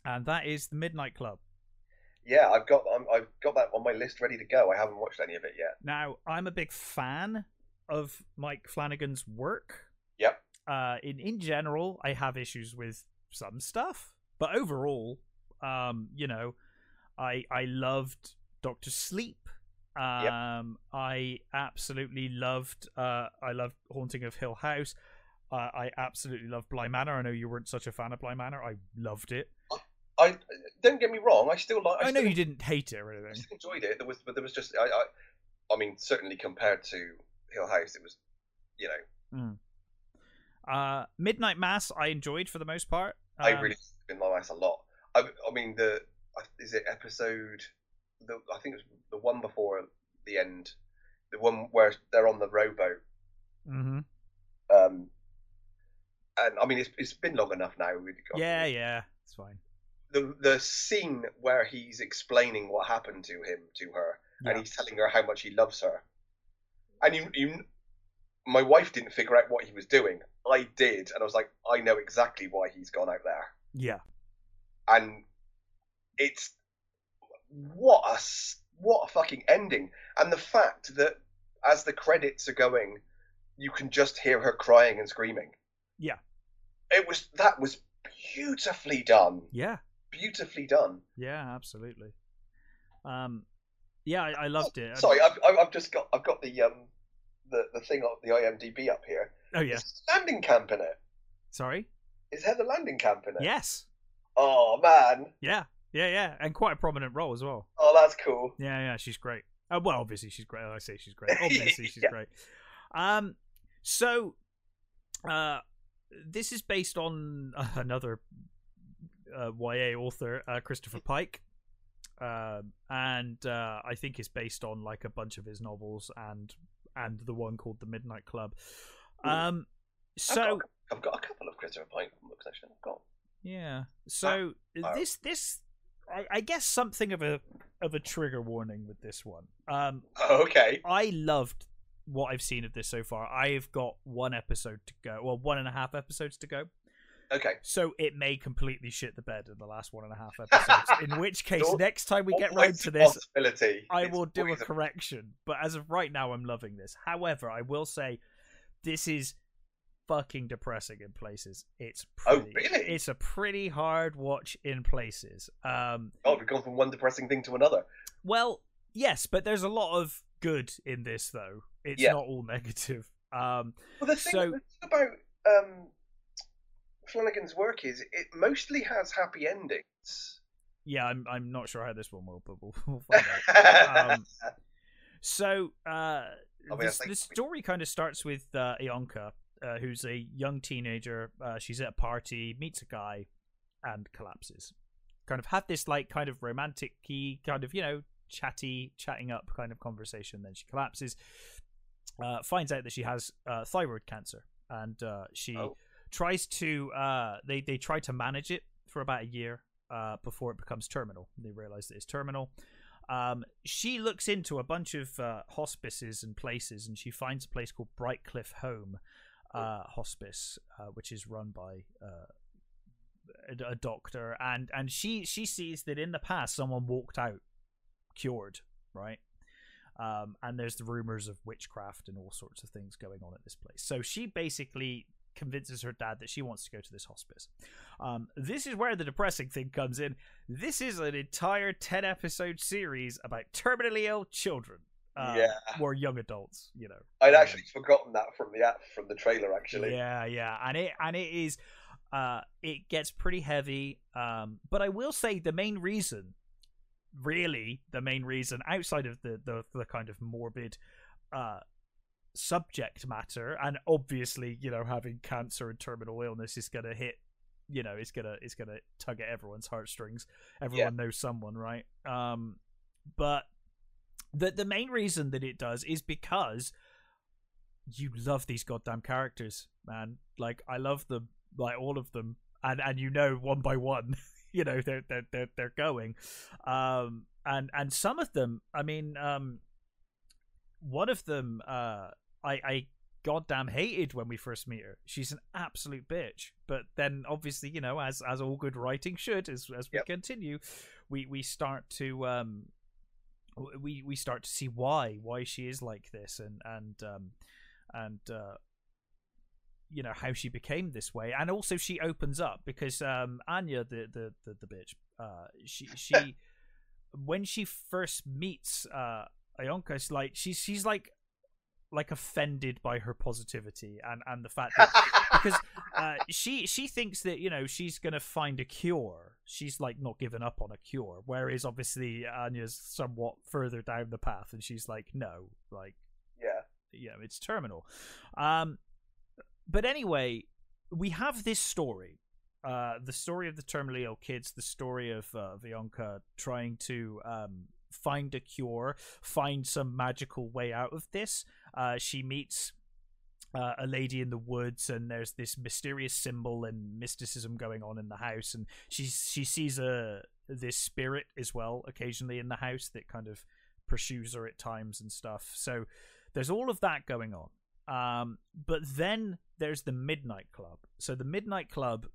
and that is the Midnight Club. Yeah, I've got I'm, I've got that on my list ready to go. I haven't watched any of it yet. Now, I'm a big fan of Mike Flanagan's work. Yep. Uh, in in general, I have issues with some stuff, but overall, um, you know, I I loved Doctor Sleep. Um, I absolutely loved. Uh, I loved Haunting of Hill House. Uh, I absolutely loved Bly Manor. I know you weren't such a fan of Bly Manor. I loved it. I don't get me wrong. I still like. I, I, know still, you didn't hate it or I anything. still enjoyed it. There was, but there was just I, I, I mean, certainly compared to Hill House, it was, you know, Uh, Midnight Mass, I enjoyed for the most part. I Um, really in my life a lot. I, I mean, the is it episode? The I think it was the one before the end, the one where they're on the rowboat. mhm. Um, and I mean, it's it's been long enough now. We've got- Yeah, yeah, it's fine. The the scene where he's explaining what happened to him to her, Yeah. and he's telling her how much he loves her, and you you. My wife didn't figure out what he was doing. I did, and I was like, I know exactly why he's gone out there. Yeah, and it's what a what a fucking ending. And the fact that as the credits are going you can just hear her crying and screaming. Yeah. it was that was beautifully done. Yeah, beautifully done. Yeah, absolutely. Um, yeah, I, I loved it. sorry I've, I've just got i've got the um the the thing of the imdb up here. Oh yeah, Is Langenkamp in it. Sorry. Is heather Langenkamp in it Yes, oh man yeah, yeah, yeah, and quite a prominent role as well. oh that's cool Yeah, yeah, she's great. Uh, well, obviously she's great. I say she's great. Obviously she's Yeah. great. Um, so, uh, this is based on uh, another uh, YA author, uh, Christopher Pike. Um, and uh, I think it's based on like a bunch of his novels and and the one called The Midnight Club. Ooh. Um, so I've got a couple of Christopher Pike books actually. I've got Yeah. So uh, this this I, I guess something of a of a trigger warning with this one. Um, Oh, okay. I loved what I've seen of this so far. I've got one episode to go, well, one and a half episodes to go. Okay. So it may completely shit the bed in the last one and a half episodes. in which case, next time we get round to this. I will do a correction. But as of right now, I'm loving this. However, I will say this is fucking depressing in places. It's Oh, really? It's a pretty hard watch in places. Um, Oh, we've gone from one depressing thing to another. well, yes, but there's a lot of good in this though. It's Yeah. not all negative. Um, Well, the thing, So- the thing about um, Flanagan's work is it mostly has happy endings. yeah, I'm I'm not sure how this one will, but we'll, we'll find out. Um, So uh, Oh, the, the story kind of starts with uh, Ilonka, uh, who's a young teenager. Uh, she's at a party, meets a guy, and collapses. Kind of had this like kind of romantic key, kind of you know chatty, chatting up kind of conversation. Then she collapses. Uh, finds out that she has uh, thyroid cancer, and uh, she Oh. tries to. Uh, they they try to manage it for about a year uh, before it becomes terminal. They realize that it's terminal. Um, she looks into a bunch of uh, hospices and places, and she finds a place called Brightcliffe Home uh, Hospice, uh, which is run by uh, a, a doctor, and and she she sees that in the past someone walked out cured, right? Um, and there's the rumors of witchcraft and all sorts of things going on at this place. So she basically convinces her dad that she wants to go to this hospice. Um, this is where the depressing thing comes in. This is an entire 10 episode series about terminally ill children. Um, Yeah. Or young adults, you know. I'd Um, actually forgotten that from the app from the trailer. Actually, Yeah, yeah, and it and it is, uh, it gets pretty heavy. Um, but I will say the main reason, really, the main reason outside of the the, the kind of morbid, uh, subject matter, and obviously, you know, having cancer and terminal illness is gonna hit. You know, it's gonna it's gonna tug at everyone's heartstrings. Everyone knows someone, right? Um, but the the main reason that it does is because you love these goddamn characters, man. Like I love them, like all of them, and and you know one by one, you know they're they're they're, they're going, um, and and some of them, I mean, um, one of them, uh, I I goddamn hated when we first meet her. She's an absolute bitch, but then obviously you know as as all good writing should, as as we Yep. continue, we we start to um we we start to see why why she is like this and and um and uh you know how she became this way and also she opens up because um anya the the the, the bitch uh she she when she first meets uh Ilonka, it's like she's she's like like offended by her positivity and and the fact that because uh, she she thinks that you know she's gonna find a cure. She's like not given up on a cure, whereas obviously Anya's somewhat further down the path, and she's like, no, like yeah, know, it's terminal. Um, but anyway, we have this story. Uh, the story of the terminally ill kids, the story of uh, Ilonka trying to um, find a cure, find some magical way out of this. Uh, she meets uh, a lady in the woods, and there's this mysterious symbol and mysticism going on in the house, and she she sees a this spirit as well occasionally in the house that kind of pursues her at times and stuff. So there's all of that going on. Um, but then there's the Midnight Club. So the Midnight Club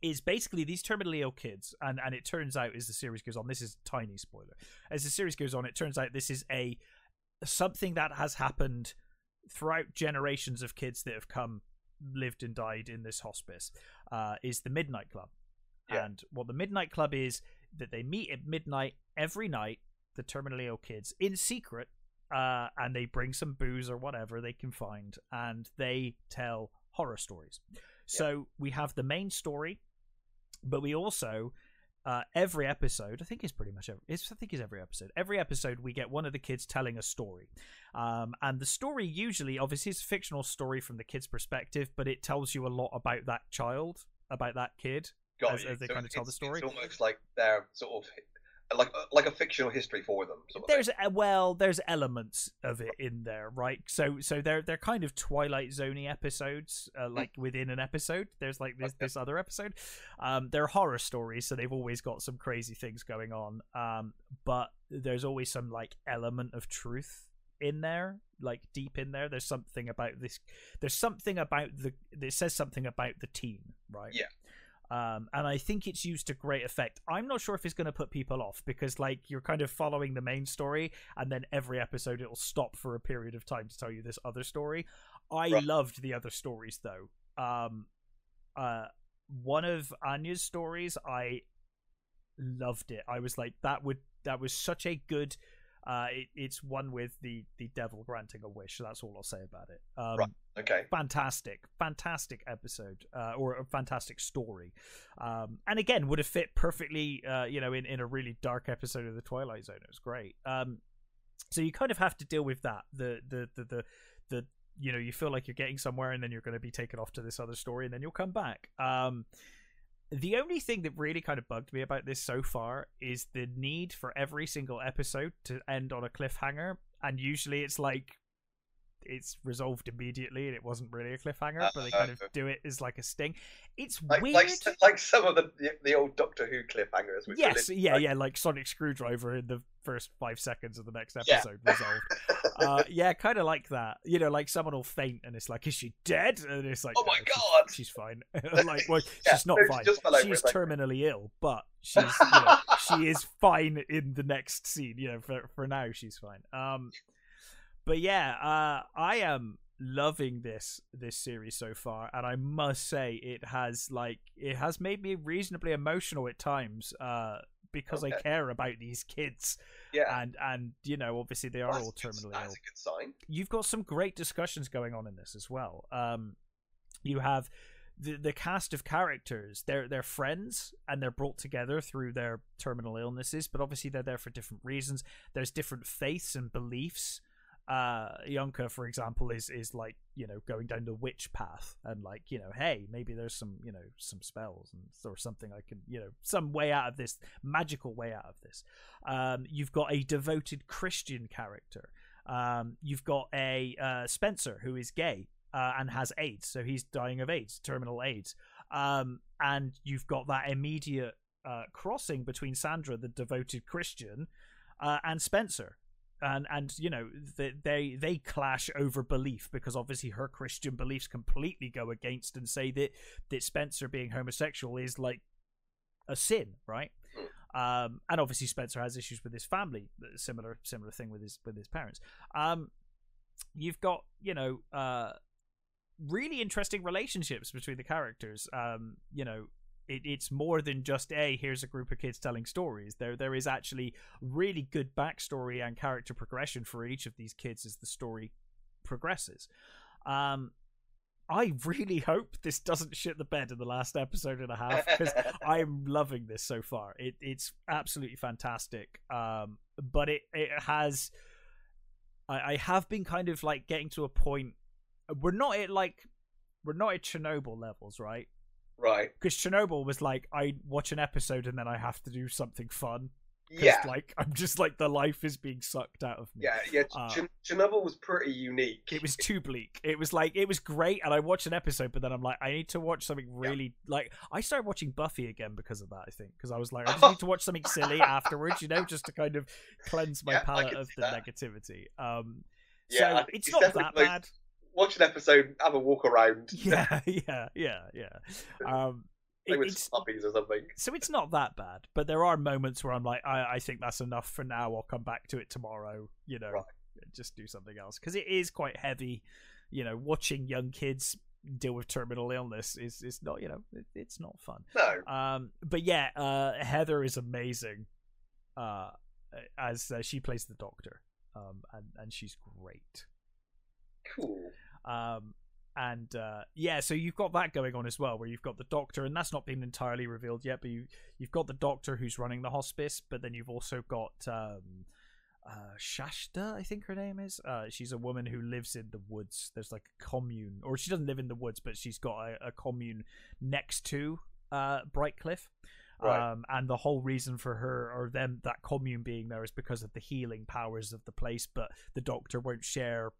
is basically these terminally ill kids, and and it turns out as the series goes on, this is tiny spoiler. As the series goes on, it turns out this is a something that has happened throughout generations of kids that have come, lived and died in this hospice. Uh, is the Midnight Club, Yeah. and what the Midnight Club is that they meet at midnight every night. The terminally ill kids in secret uh, and they bring some booze or whatever they can find, and they tell horror stories. So we have the main story, but we also uh, every episode, I think is pretty much every, it's, I think is every episode. Every episode, we get one of the kids telling a story, um, and the story usually, obviously, it's a fictional story from the kid's perspective, but it tells you a lot about that child, about that kid. got As- as they So kinda tell the story. It's almost like they're sort of like like a fictional history for them. There's a, well, there's elements of it in there, right? So so they're they're kind of Twilight Zoney episodes, uh, like within an episode. There's like this Okay. this other episode. Um, they're horror stories, so they've always got some crazy things going on. Um, but there's always some like element of truth in there, like deep in there. There's something about this. There's something about the. It says something about the team, right? Yeah. Um, and I think it's used to great effect. I'm not sure if it's going to put people off because, like, you're kind of following the main story, and then every episode it'll stop for a period of time to tell you this other story. I Right. loved the other stories though. Um, uh, one of Anya's stories, I loved it. I was like, that would that was such a good. Uh, it, it's one with the the devil granting a wish. That's all I'll say about it. Um, Right. Okay. fantastic. Fantastic episode uh, or a fantastic story. Um, and again would have fit perfectly uh, you know in, in a really dark episode of the twilight zone. It was great. Um, so you kind of have to deal with that. The the the the, the you know you feel like you're getting somewhere and then you're going to be taken off to this other story and then you'll come back. Um, the only thing that really kind of bugged me about this so far is the need for every single episode to end on a cliffhanger. And usually it's like it's resolved immediately and it wasn't really a cliffhanger but they kind of Uh, do it as like a sting. It's Like weird like like some of the the old Doctor Who cliffhangers. Which yes literally yeah like- yeah like sonic screwdriver in the first five seconds of the next Yeah. episode resolved. Uh, yeah kind of like that. You know like someone will faint and it's like is she dead? And it's like Oh my "No, she's- God." she's, fine. Like well Yeah, she's not no, she fine. just she's it's like- terminally ill but she's you know, she is fine in the next scene you know for for now she's fine. Um but yeah uh i am loving this this series so far and i must say it has like it has made me reasonably emotional at times uh because i care about these kids yeah. and and you know obviously they are That's all good- terminally That's ill a good sign. you've got some great discussions going on in this as well. Um, you have the the cast of characters. They're they're friends and they're brought together through their terminal illnesses, but obviously they're there for different reasons. There's different faiths and beliefs. Uh, Ilonka, for example, is is like you know going down the witch path and like you know, hey, maybe there's some you know some spells and or something I can you know some way out of this magical way out of this. Um, you've got a devoted Christian character. Um, you've got a uh, Spencer who is gay uh, and has AIDS, so he's dying of AIDS, terminal AIDS. Um, and you've got that immediate uh, crossing between Sandra, the devoted Christian, uh, and Spencer. And and you know they, they they clash over belief because obviously her Christian beliefs completely go against and say that that Spencer being homosexual is like a sin, right? Um, and obviously Spencer has issues with his family, similar similar thing with his with his parents. Um, you've got you know uh, really interesting relationships between the characters. Um, you know, it, it's more than just a here's a group of kids telling stories. There there is actually really good backstory and character progression for each of these kids as the story progresses. Um, I really hope this doesn't shit the bed in the last episode and a half because I'm loving this so far. It it's absolutely fantastic. Um, but it it has. I, I have been kind of like getting to a point. We're not at like we're not at Chernobyl levels, right? Right. Because Chernobyl was like I watch an episode and then I have to do something fun. Yeah. like I'm just like the life is being sucked out of me. Yeah. Yeah. Uh, Ch- Chernobyl was pretty unique. It was too bleak. It was like it was great, and I watched an episode, but then I'm like, I need to watch something really like. I started watching Buffy again because of that. I think because I was like, I just need to watch something silly afterwards, you know, just to kind of cleanse my Yeah, palate of the that. negativity. Um, Yeah, so it's not that bad. Watch an episode, have a walk around. Yeah, yeah, yeah, yeah. Um, it- with it's puppies or something. so it's not that bad, but there are moments where I'm like, I, I think that's enough for now. I'll come back to it tomorrow. You know, Right. just do something else because it is quite heavy. You know, watching young kids deal with terminal illness is is not you know it, it's not fun. No. Um, but yeah, uh, Heather is amazing. Uh, as uh, she plays the doctor, um, and and she's great. Cool. Um, and uh, yeah, so you've got that going on as well, where you've got the doctor, and that's not been entirely revealed yet. But you you've got the doctor who's running the hospice, but then you've also got um, uh, Shasta, I think her name is. Uh, she's a woman who lives in the woods. There's like a commune, or she doesn't live in the woods, but she's got a, a commune next to uh, Brightcliffe. Right. Um, and the whole reason for her or them that commune being there is because of the healing powers of the place, but the Doctor won't share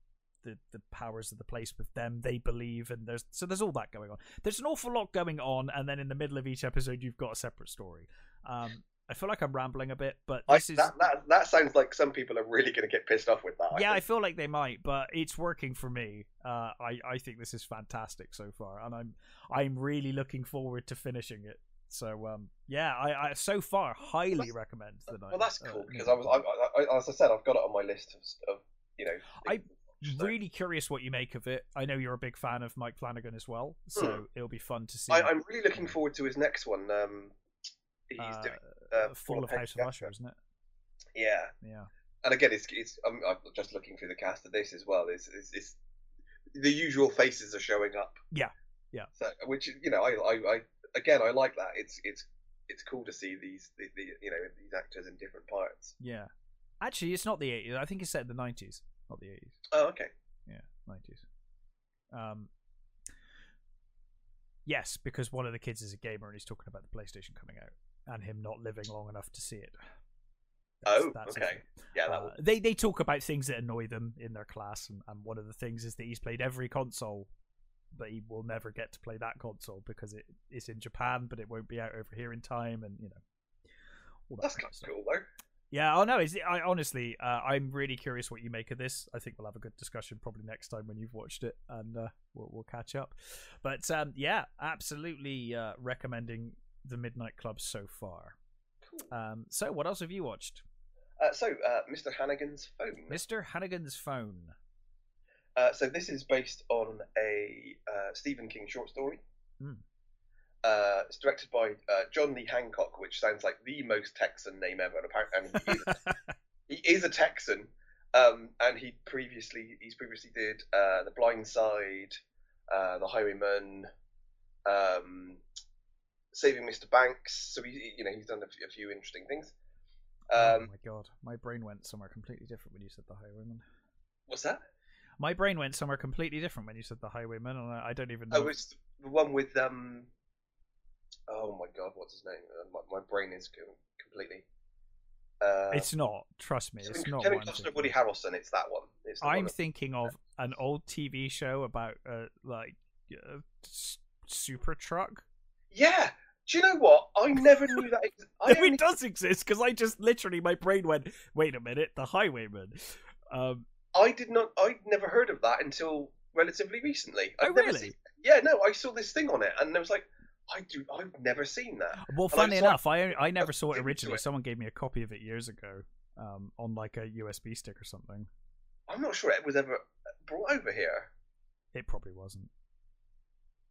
the, the powers of the place with them. They believe, and there's so there's all that going on. There's an awful lot going on, and then in the middle of each episode, you've got a separate story. Um, I feel like I'm rambling a bit, but I, this is that, that that sounds like some people are really going to get pissed off with that. I yeah, I feel like they might, but it's working for me. Uh, I I think this is fantastic so far, and I'm I'm really looking forward to finishing it. So um, yeah, I, I so far highly That's- recommend the night. well, that's uh, cool because. I was, I, I, I, as I said, I've got it on my list of, of you know. I- things to watch, really curious what you make of it. I know you're a big fan of Mike Flanagan as well, so Hmm. it'll be fun to see. I, I'm really looking forward to his next one. Um, he's uh, doing, uh, Fall of House of Usher, isn't it? Yeah, Yeah. and again, it's, it's I'm, I'm just looking through the cast of this as well. It's, it's, it's the usual faces are showing up. Yeah, yeah. So, which you know, I, I, I again, I like that. It's, it's, it's cool to see these, the, the, you know, these actors in different parts. Yeah. Actually, it's not the 80s. I think it's set in the 90s, not the 80s. Oh, okay. Yeah, 90s. Um, yes, because one of the kids is a gamer and he's talking about the PlayStation coming out and him not living long enough to see it. Oh, a okay. thing. Yeah, that Uh, they they talk about things that annoy them in their class, and, and one of the things is that he's played every console, but he will never get to play that console because it's in Japan, but it won't be out over here in time, and you know. all that that's kind of cool though. Yeah, oh no, is it, I honestly, uh, I'm really curious what you make of this. I think we'll have a good discussion probably next time when you've watched it, and uh, we'll, we'll catch up. But um, yeah, absolutely uh, recommending the Midnight Club so far. Cool. Um, so, what else have you watched, Uh, so, uh, Mr. Harrigan's phone. Mister Harrigan's Phone? Uh, so this is based on a uh, Stephen King short story. Hmm. Uh, it's directed by uh, John Lee Hancock, which sounds like the most Texan name ever. And apparently, he, is a, he is a Texan. Um, and he previously he's previously did uh, The Blind Side, uh, The Highwayman, um, Saving Mr. Banks. So he you know he's done a few, interesting things. oh Um, my god, my brain went somewhere completely different when you said the Highwayman. what's that? My brain went somewhere completely different when you said the Highwayman, and I, I don't even know. Oh, it's the one with um. Oh my god, what's his name? Uh, my, my brain is completely. Uh, it's not. Trust me, it's not. Kevin I'm Costner, thinking Woody of. Harrelson. It's that one. It's I'm one thinking of an old TV show about uh, like uh, super truck. yeah. Do you know what? I never knew that. Ex- I it only, does exist because I just literally my brain went, wait a minute, the Highwayman. Um, I did not. I never heard of that until relatively recently. Oh, I've never really? Seen, yeah, no. I saw this thing on it, and I was like, I do. I've never seen that. well, I funny saw- enough, I I never saw it originally. it. Someone gave me a copy of it years ago um, on like a USB stick or something. I'm not sure it was ever brought over here. It probably wasn't.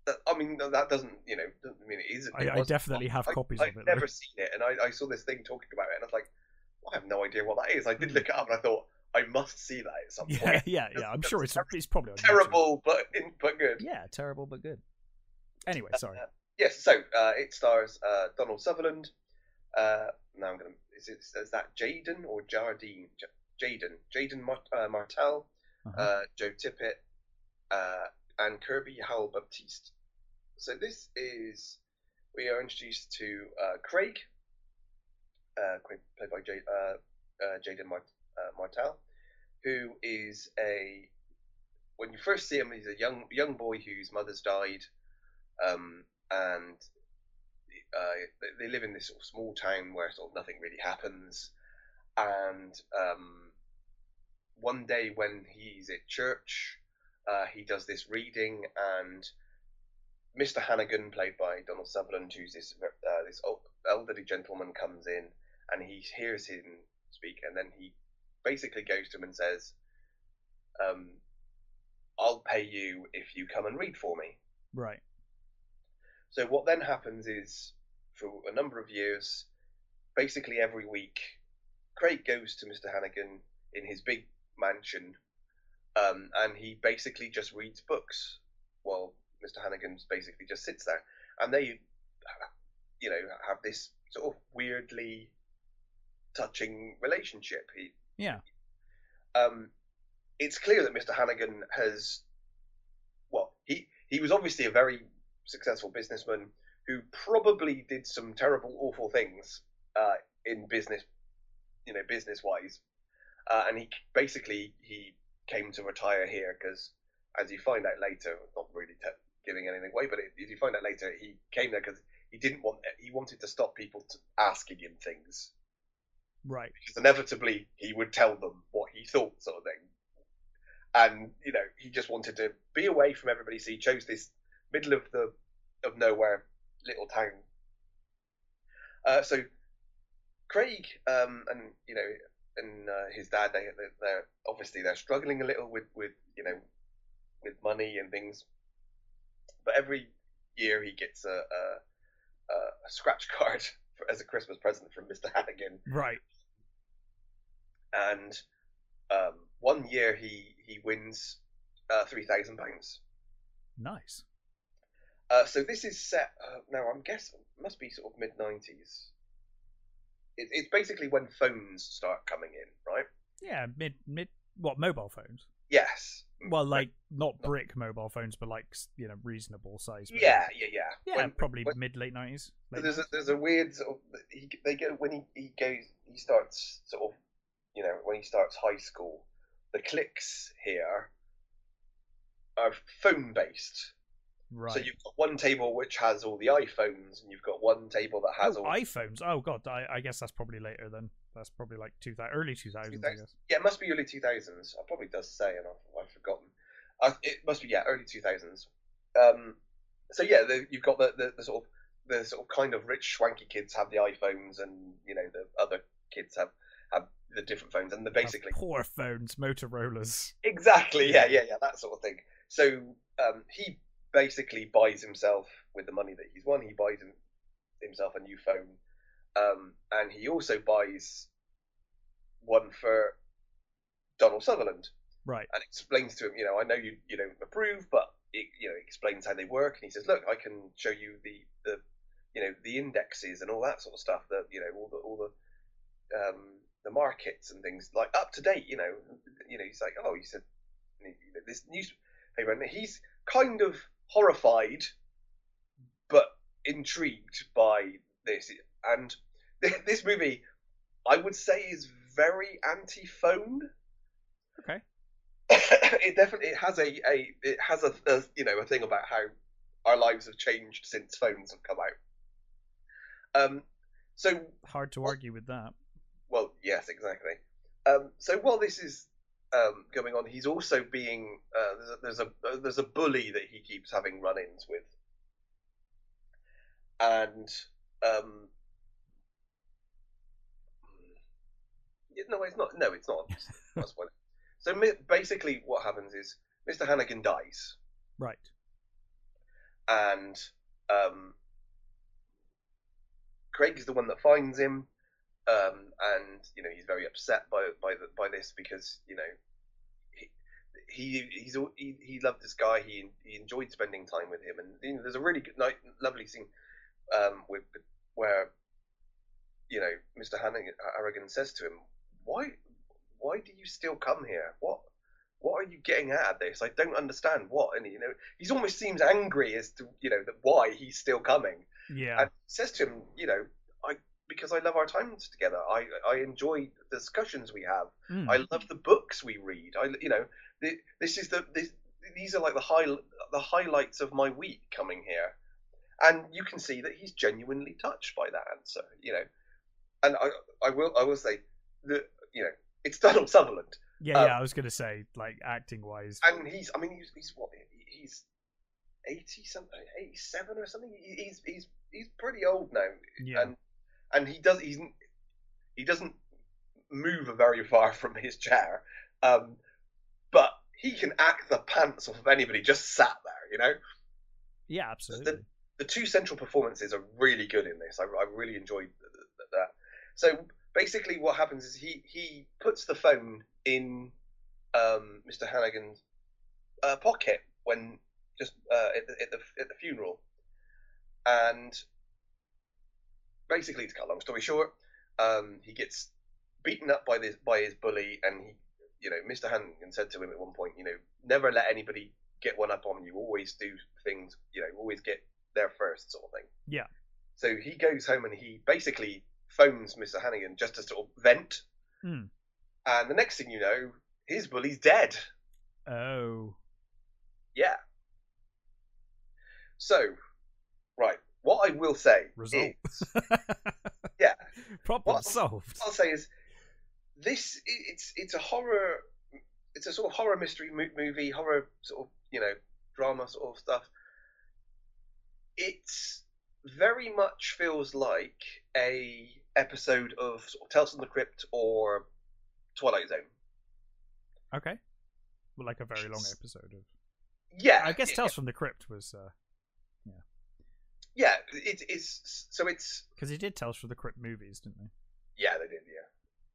That, I mean, that doesn't. You know, doesn't mean it isn't. I- I definitely have I- copies I've of it. I've never seen it, and I, I saw this thing talking about it, and I was like, well, I have no idea what that is. I did Hmm. look it up, and I thought I must see that at some Yeah, point. yeah, yeah. I'm sure it's it's probably. Terrible, but but good. Yeah, terrible but good. Anyway, sorry. Yes, so uh, it stars uh, Donald Sutherland. Uh, now I'm gonna. Is it is that Jaeden or Jardine? Jaeden, Jaeden Mart- uh, Martell, Uh-huh. uh, Joe Tippett, uh, and Kirby Howell Baptiste. So this is we are introduced to uh, Craig, uh, Craig played by J- uh, uh, Jaeden Mart- uh, Martell, who is a when you first see him, he's a young young boy whose mother's died, um, and uh, they- live in this sort of small town where sort of nothing really happens. And um, one day when he's at church, uh, he does this reading, and Mr. Harrigan, played by Donald Sutherland, who's this uh, this old, elderly gentleman, comes in and he hears him speak, and then he basically goes to him and says, um, "I'll pay you if you come and read for me." Right. So what then happens is, for a number of years, basically every week, Craig goes to Mr. Harrigan in his big mansion, um, and he basically just reads books while Mr. Harrigan basically just sits there, and they, you know, have this sort of weirdly touching relationship. He, Yeah. um, it's clear that Mr. Harrigan has, well, he he was obviously a very successful businessman who probably did some terrible, awful things uh, in business, you know, business wise, uh, and he basically he came to retire here because, as you find out later, not really te- giving anything away, but as you find out later, he came there because he didn't want he wanted to stop people to asking him things Right. because inevitably he would tell them what he thought, sort of thing. And you know, he just wanted to be away from everybody, so he chose this middle of the of nowhere little town. Uh, so Craig um, and you know and uh, his dad, they they're, obviously they're struggling a little with with you know with money and things, but every year he gets a a, a scratch card for, as a Christmas present from Mister Harrigan Right. and um, one year he he wins uh, three thousand pounds. Nice. Uh, so this is set uh, now. I'm guessing must be sort of mid nineties. It, it's basically when phones start coming in, right? Yeah. Mid mid. What mobile phones? Yes. Well, like not brick mobile phones, but like you know reasonable size. phones. Yeah, yeah, yeah. Yeah, When- probably when- mid late nineties. So there's a, there's a weird sort of he they go when he, he goes he starts sort of you know when he starts high school the clicks here are phone based right. so you've got one table which has all the iPhones and you've got one table that has oh, all iPhones. Oh god, I, I guess that's probably later then. That's probably like two thousand, early two thousands, I 2000. guess. yeah it must be early 2000s I probably does say and I've, I've forgotten uh, it must be yeah early 2000s um so yeah the, you've got the, the, the sort of the sort of kind of rich swanky kids have the iPhones and you know the other kids have have the different phones and the Have basically poor phones, Motorola's. exactly yeah yeah yeah that sort of thing so um he basically buys himself with the money that he's won he buys him, himself a new phone um and he also buys one for Donald Sutherland Right. and explains to him, you know, I know you you don't approve, but it, you know, explains how they work, and he says, look, I can show you the the you know the indexes and all that sort of stuff, that you know all the all the um the markets and things like up to date, you know, you know, he's like, oh, he said this newspaper, and he's kind of horrified, but intrigued by this, and this movie, I would say, is very anti-phone Okay. it definitely it has a, a it has a, a you know a thing about how our lives have changed since phones have come out. Um, so Hard to argue with that. well, yes, exactly. Um, so while this is um, going on, he's also being uh, there's a there's a, there's a bully that he keeps having run-ins with, and um, no, it's not. No, it's not. That's what. So basically, what happens is Mr. Harrigan dies, Right. and um, Craig is the one that finds him, um, and you know he's very upset by by the, by this because you know he he he's he, he loved this guy. He he enjoyed spending time with him, and you know, there's a really good, nice, lovely scene um, with where you know Mr. Harrigan says to him, "Why why do you still come here? What what are you getting out of this? I don't understand what." And you know he's almost seems angry as to you know that why he's still coming Yeah. and says to him, you know, I because I love our times together. I I enjoy the discussions we have. Mm. I love the books we read. I you know th- this is the this, these are like the high the highlights of my week coming here, and you can see that he's genuinely touched by that answer. You know, and I I will I will say that you know it's Donald Sutherland, yeah, um, yeah. I was gonna say, like acting wise. and he's I mean he's he's what he's. 80 something 87 or something he's he's he's pretty old now Yeah. and and he does he's he doesn't move very far from his chair um but he can act the pants off of anybody just sat there you know? Yeah, absolutely. the two central performances are really good in this. I, I really enjoyed th- th- that. So basically what happens is he he puts the phone in um mr harrigan's uh, pocket when just uh, at, the, at the at the funeral. And basically to cut a long story short um he gets beaten up by this by his bully and he you know mr harrigan said to him at one point you know never let anybody get one up on you always do things you know always get there first, sort of thing. Yeah. So he goes home and he basically phones Mr. Harrigan just to sort of vent. Hmm. And the next thing you know, his bully's dead. Oh. Yeah. So, right. What I will say Result. is, yeah, Problem What- solved. I'll say is, this it's it's a horror, it's a sort of horror mystery mo- movie, horror sort of you know drama sort of stuff. It's very much feels like a episode of sort of Tales from the Crypt or Twilight Zone. Okay. Well, like a very long episode of. Yeah, I guess yeah, Tales from the Crypt was uh Yeah, it, it's so it's because he did Tales from the Crypt movies, didn't they? yeah they did yeah.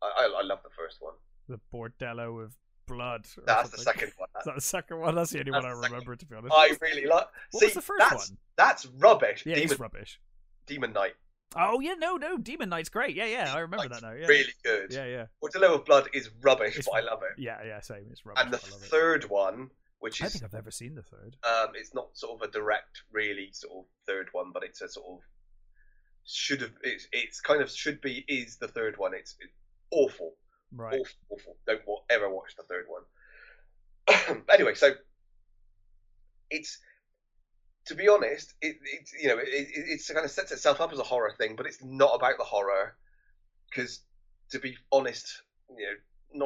I I, I love the first one. The Bordello of Blood. That's the second one. Is that the second one? That's the only one I That's the second remember, to be honest. I really like. what See, was the first that's one? that's rubbish. Yeah, Demon, it's rubbish. Demon Knight, Oh yeah, no, no, Demon Knight's great. Yeah, yeah, I remember Knight's that now. Yeah, really good. yeah, yeah, Bordello of Blood is rubbish, It's- but I love it. yeah, yeah. Same, it's rubbish. and the but I love it. third one, which I think I've never seen the third. um, it's not sort of a direct, really sort of third one, but it's a sort of should have. It's it's kind of should be is the third one. It's, it's awful, Right. awful, awful. Don't wa- ever watch the third one. anyway, so it's to be honest, it, it's you know it, it it's kind of sets itself up as a horror thing, but it's not about the horror because to be honest, you know,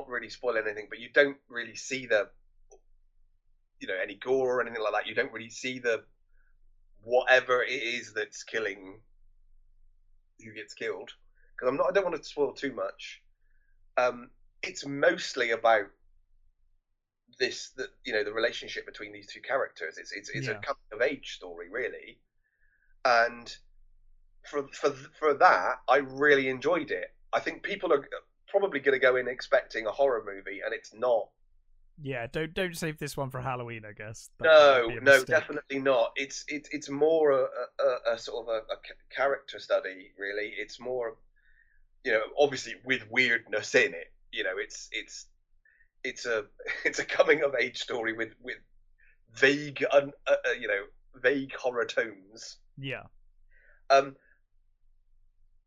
not really spoil anything, but you don't really see the you know any gore or anything like that. You don't really see the whatever it is that's killing who gets killed because I'm not. I don't want to spoil too much. Um, it's mostly about this, the, you know, the relationship between these two characters. It's it's it's Yeah. a coming of age story, really, and for for for that, I really enjoyed it. I think people are probably going to go in expecting a horror movie, and it's not. Yeah, don't don't save this one for Halloween. I guess. That No, would be a no, definitely not. It's it's it's more a, a, a sort of a, a character study, really. It's more, you know, obviously with weirdness in it. You know, it's it's it's a it's a coming of age story with with vague, un, uh, uh, you know, vague horror tones. Yeah, Um,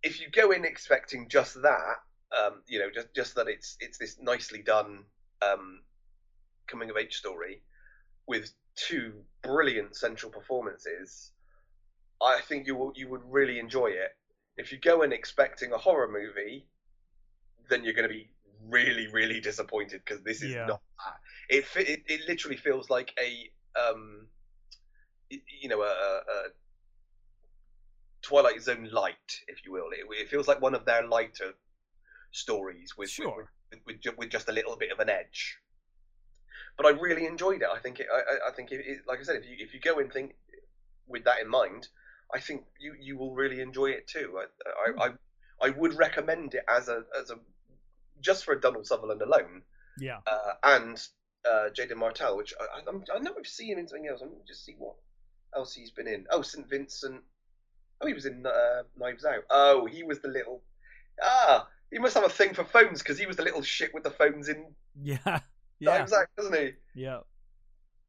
if you go in expecting just that, um, you know, just just that it's it's this nicely done um, coming of age story with two brilliant central performances, I think you will you would really enjoy it. If you go in expecting a horror movie, then you're going to be really really disappointed because this is Yeah. not that. It, it it literally feels like a um, you know a, a, Twilight Zone light, if you will. It, it feels like one of their lighter stories with Sure. with, with, with, with just a little bit of an edge. But I really enjoyed it. I think it, I, I- think it, it, like I said, if you if you go and think with that in mind, I think you, you will really enjoy it too. I, I, I I would recommend it as a as a just for Donald Sutherland alone, yeah. uh, and uh, Jaeden Martell, which I, I, I'm- I know I've seen him in something else. I'm just see what else he's been in. Oh, St Vincent. Oh, he was in uh, Knives Out. Oh, he was the little. Ah, he must have a thing for phones because he was the little shit with the phones in Yeah, yeah, Knives Out, doesn't he? yeah.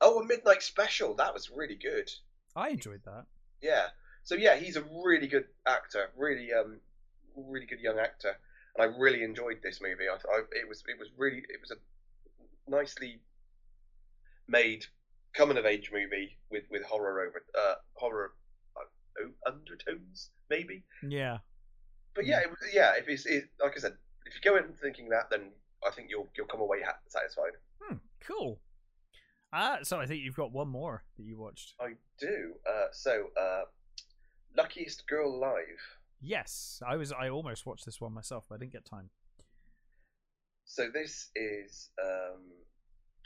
Oh, a Midnight Special. That was really good. I enjoyed that. Yeah. So yeah, he's a really good actor. Really, um, really good young actor, and I really enjoyed this movie. I, I it was it was really it was a nicely made coming of age movie with with horror over uh horror uh, undertones maybe. Yeah, But yeah, it, yeah. If it's it, like I said, if you go in thinking that, then I think you'll you'll come away satisfied. hmm, cool. Ah, so I think you've got one more that you watched. I do. Uh, so uh, luckiest girl Alive. Yes, I was. I almost watched this one myself, but I didn't get time. So this is um,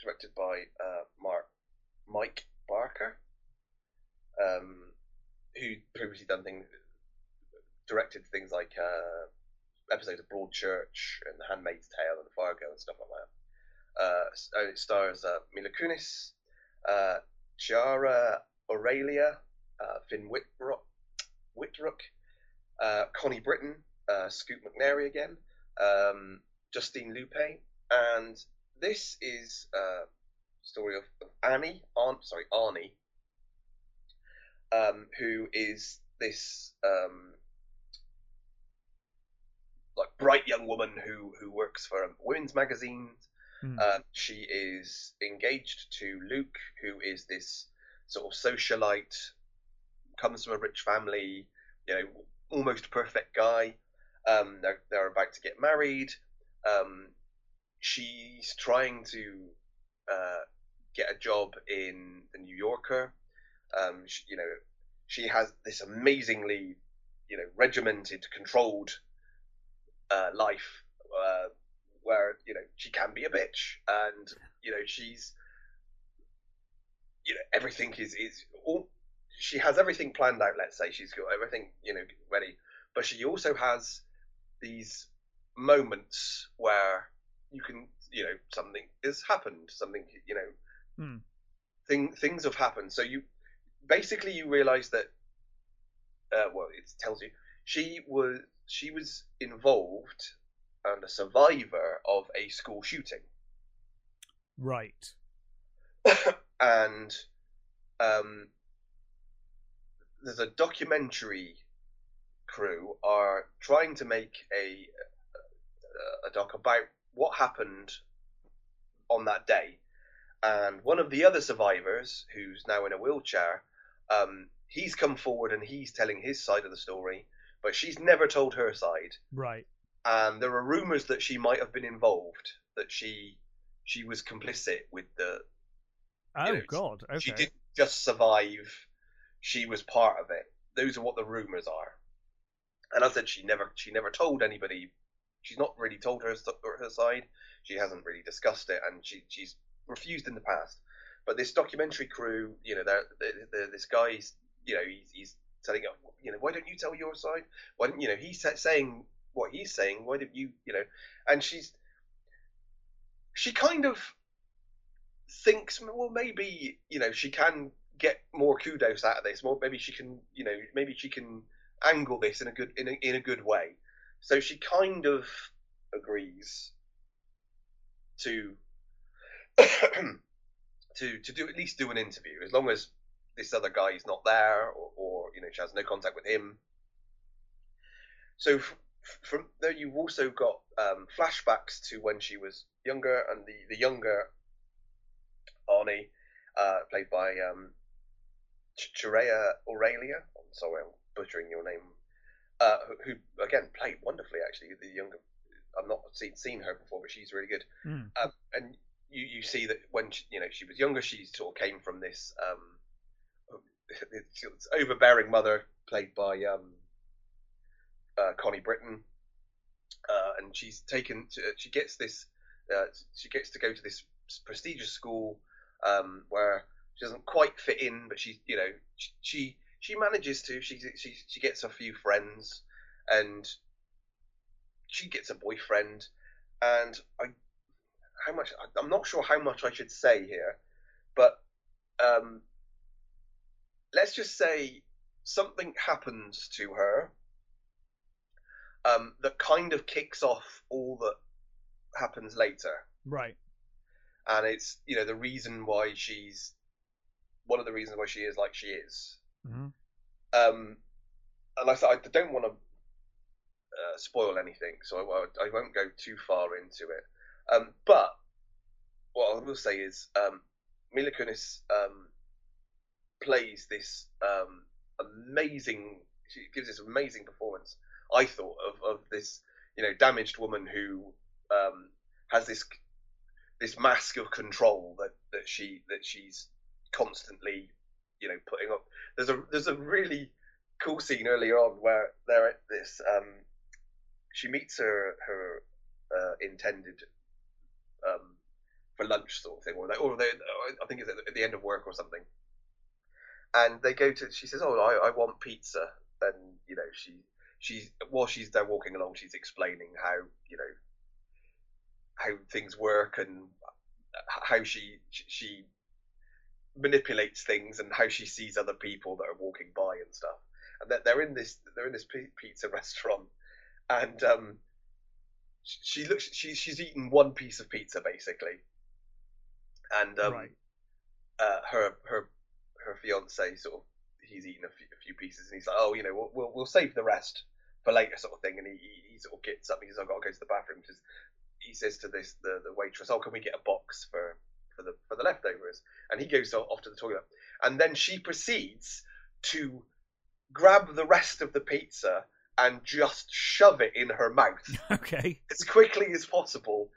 directed by uh, Mark Mike Barker, um, who previously done things, directed things like uh, episodes of Broadchurch and The Handmaid's Tale and the Fargo and stuff like that. Uh, it stars uh, Mila Kunis, uh, Chiara Aurelia, uh, Finn Wittrock, Whitrook, uh, Connie Britton, uh, Scoot McNairy again, um, Justine Lupe, and this is a story of, of Annie, Aunt, sorry, Ani, um, who is this um, like bright young woman who who works for women's magazine. Hmm. Um, she is engaged to Luke, who is this sort of socialite, comes from a rich family, you know, almost perfect guy. Um, they're they're about to get married. Um, she's trying to uh, get a job in the New Yorker. Um, she, you know, she has this amazingly, you know, regimented, controlled uh, life uh, where you know she can be a bitch, and you know she's, you know, everything is is all. She has everything planned out. Let's say she's got everything you know ready, but she also has these moments where you can, you know, something has happened. Something you know, Hmm. thing things have happened. So you basically you realize that. Uh, well, it tells you she was she was involved and a survivor of a school shooting, Right. and um, there's a documentary crew are trying to make a a doc about what happened on that day, and one of the other survivors, who's now in a wheelchair, um, he's come forward and he's telling his side of the story, but she's never told her side. Right. and there are rumors that she might have been involved, that she she was complicit with the. Oh know, God. Okay. She didn't just survive; she was part of it. Those are what the rumors are. And I said she never she never told anybody. She's not really told her her side. She hasn't really discussed it, and she she's refused in the past. But this documentary crew, you know, they're, they're, they're, this guy's, you know, he's, he's telling, you know, why don't you tell your side? Why don't you know? He's saying what he's saying. Why did you, you know? And she's, she kind of thinks, well, maybe you know, she can get more kudos out of this. More, maybe she can, you know, maybe she can angle this in a good in a, in a good way. So she kind of agrees to to to do at least do an interview as long as this other guy is not there or, or you know she has no contact with him. So f- from there, you've also got um, flashbacks to when she was younger, and the the younger Ani, uh, played by um, Chirea Aurelia. I'm sorry, I'm butchering your name. Uh, who, who again played wonderfully actually. The younger, I've not seen seen her before, but she's really good. Mm. Um, and you, you see that when she, you know she was younger, she sort of came from this um, this overbearing mother played by um, uh, Connie Britton, uh, and she's taken. To, she gets this. Uh, she gets to go to this prestigious school um, where she doesn't quite fit in, but she's you know she she, she manages to. She, she she gets a few friends, and she gets a boyfriend, and I how much I'm not sure how much I should say here, but um, let's just say something happens to her um, that kind of kicks off all that happens later, Right. and it's you know the reason why she's one of the reasons why she is like she is. hmm Um, and I, I don't want to uh, spoil anything, so I, won't- I won't go too far into it. Um, but what I will say is um, Mila Kunis um, plays this um, amazing. She gives this amazing performance. I thought of, of this, you know, damaged woman who um, has this this mask of control that, that she that she's constantly, you know, putting up. There's a there's a really cool scene earlier on where they're at this. Um, she meets her her uh, intended um, for lunch sort of thing, or they, or they, I think it's at the end of work or something. And they go to. She says, "Oh, I, I want pizza," and you know she she's while she's there walking along, she's explaining how you know how things work and how she she manipulates things and how she sees other people that are walking by and stuff. And that they're in this they're in this pizza restaurant, and um, she looks she she's eaten one piece of pizza basically, and um, Right. uh, her her her fiance sort of he's eaten a few, a few pieces, and he's like, "Oh, you know, we'll, we'll we'll save the rest for later," sort of thing. And he, he, he sort of gets up. He says, "I've got to go to the bathroom." Because he says to this the, the waitress, "Oh, can we get a box for for the for the leftovers?" And he goes off to the toilet, and then she proceeds to grab the rest of the pizza and just shove it in her mouth Okay. as quickly as possible,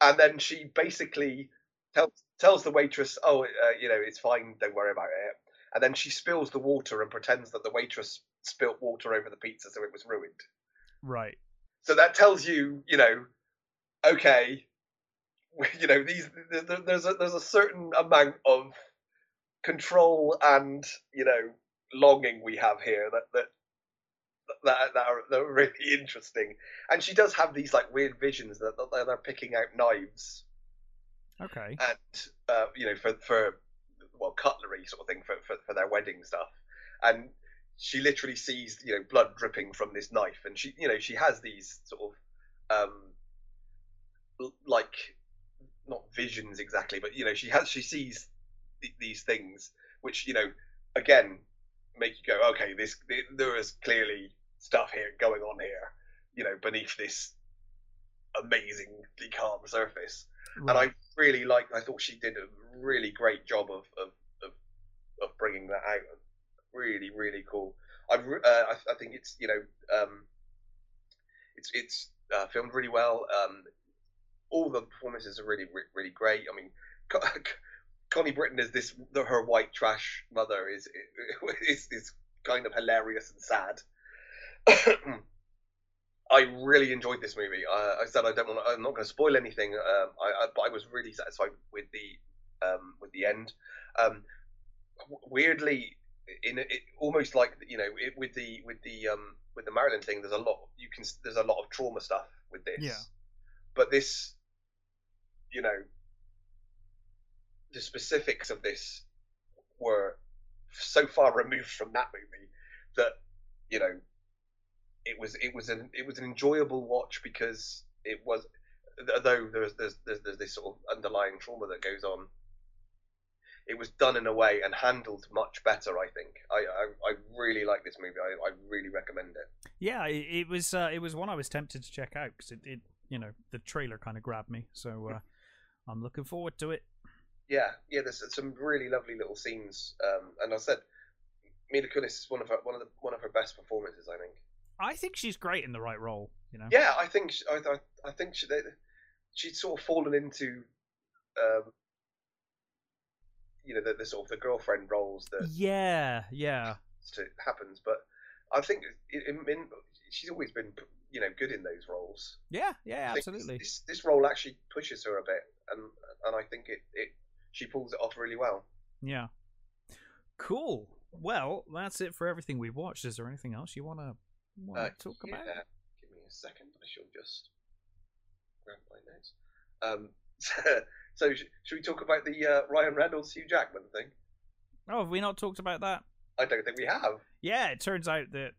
and then she basically tells tells the waitress, "Oh, uh, you know, it's fine. Don't worry about it." And then she spills the water and pretends that the waitress spilt water over the pizza, so it was ruined. Right. So that tells you, you know, okay, you know, these there's a there's a certain amount of control and you know longing we have here that that that, that, are, that are really interesting. And she does have these like weird visions that, that they're picking out knives Okay. and uh, you know for for well cutlery sort of thing for, for for their wedding stuff. And she literally sees you know blood dripping from this knife. And she you know she has these sort of um like not visions exactly but you know she has she sees th- these things which you know again make you go okay this there is clearly stuff here going on here you know beneath this amazingly calm surface Right. and I really like. I thought she did a really great job of of of, of bringing that out. Really, really cool. I uh, I, I think it's you know um, it's it's uh, filmed really well. Um, all the performances are really really great. I mean, Connie Britton is this the, her white trash mother is is is kind of hilarious and sad. I really enjoyed this movie. Uh, I said I don't want. I'm not going to spoil anything. Um, I, I, but I was really satisfied with the um, with the end. Um, weirdly, in it, almost like you know, it, with the with the um, with the Maryland thing, there's a lot. You can there's a lot of trauma stuff with this. Yeah. But this, you know, the specifics of this were so far removed from that movie that you know it was it was an it was an enjoyable watch because it was although there's there's there's, there's this sort of underlying trauma that goes on. It was done in a way and handled much better i think. I i, I really like this movie. I, I really recommend it. Yeah, it, it was uh, it was one I was tempted to check out because it, it you know the trailer kind of grabbed me, so uh, I'm looking forward to it. yeah yeah there's some really lovely little scenes um and i said Mila Kunis is one of her one of the one of her best performances i think I think she's great in the right role. You know. yeah i think I, I, I think she, they, she'd sort of fallen into um you know the, the sort of the girlfriend roles that Yeah. Yeah. happens. But I think in, in, she's always been, you know, good in those roles. Yeah. Yeah. Absolutely. This, this, this role actually pushes her a bit, and and I think it, it she pulls it off really well. Yeah. Cool. Well, that's it for everything we've watched. Is there anything else you want to Uh, talk yeah, about? Give me a second. I shall just grab my notes. Um, so sh- should we talk about the uh, Ryan Reynolds Hugh Jackman thing? Oh, have we not talked about that? I don't think we have. Yeah, it turns out that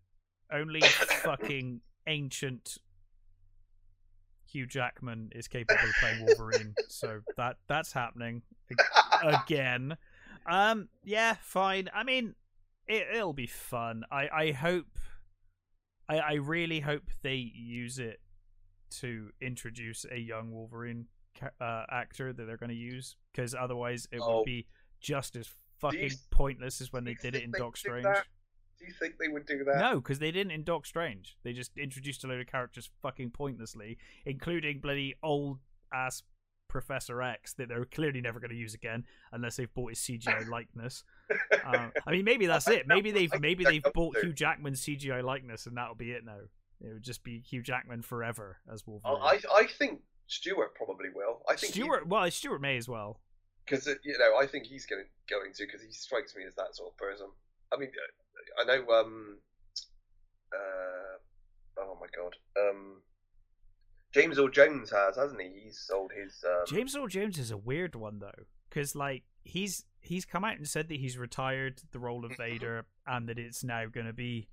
only fucking ancient Hugh Jackman is capable of playing Wolverine. so that that's happening again. Um, yeah, fine. I mean, it, it'll be fun. I I hope. I I really hope they use it to introduce a young Wolverine uh, actor that they're going to use, because otherwise it Oh. would be just as fucking you- pointless as when they did it in Doc Strange. that? Do you think they would do that? No, because they didn't in Doc Strange. They just introduced a load of characters fucking pointlessly, including bloody old ass Professor X that they're clearly never going to use again unless they've bought his CGI likeness. Um, I mean, maybe that's it. Maybe they've maybe they've bought Hugh Jackman's CGI likeness, and that'll be it now. It would just be Hugh Jackman forever as Wolverine. I I think Stewart probably will. I think Stewart, well, Stewart may as well. because you know I think he's going going to because he strikes me as that sort of person. I mean, uh, I know. Um, uh, oh my god. Um, James Earl Jones has, hasn't he? He's sold his. Um, James Earl Jones is a weird one though, because like he's he's come out and said that he's retired the role of Mhm. Vader and that it's now going to be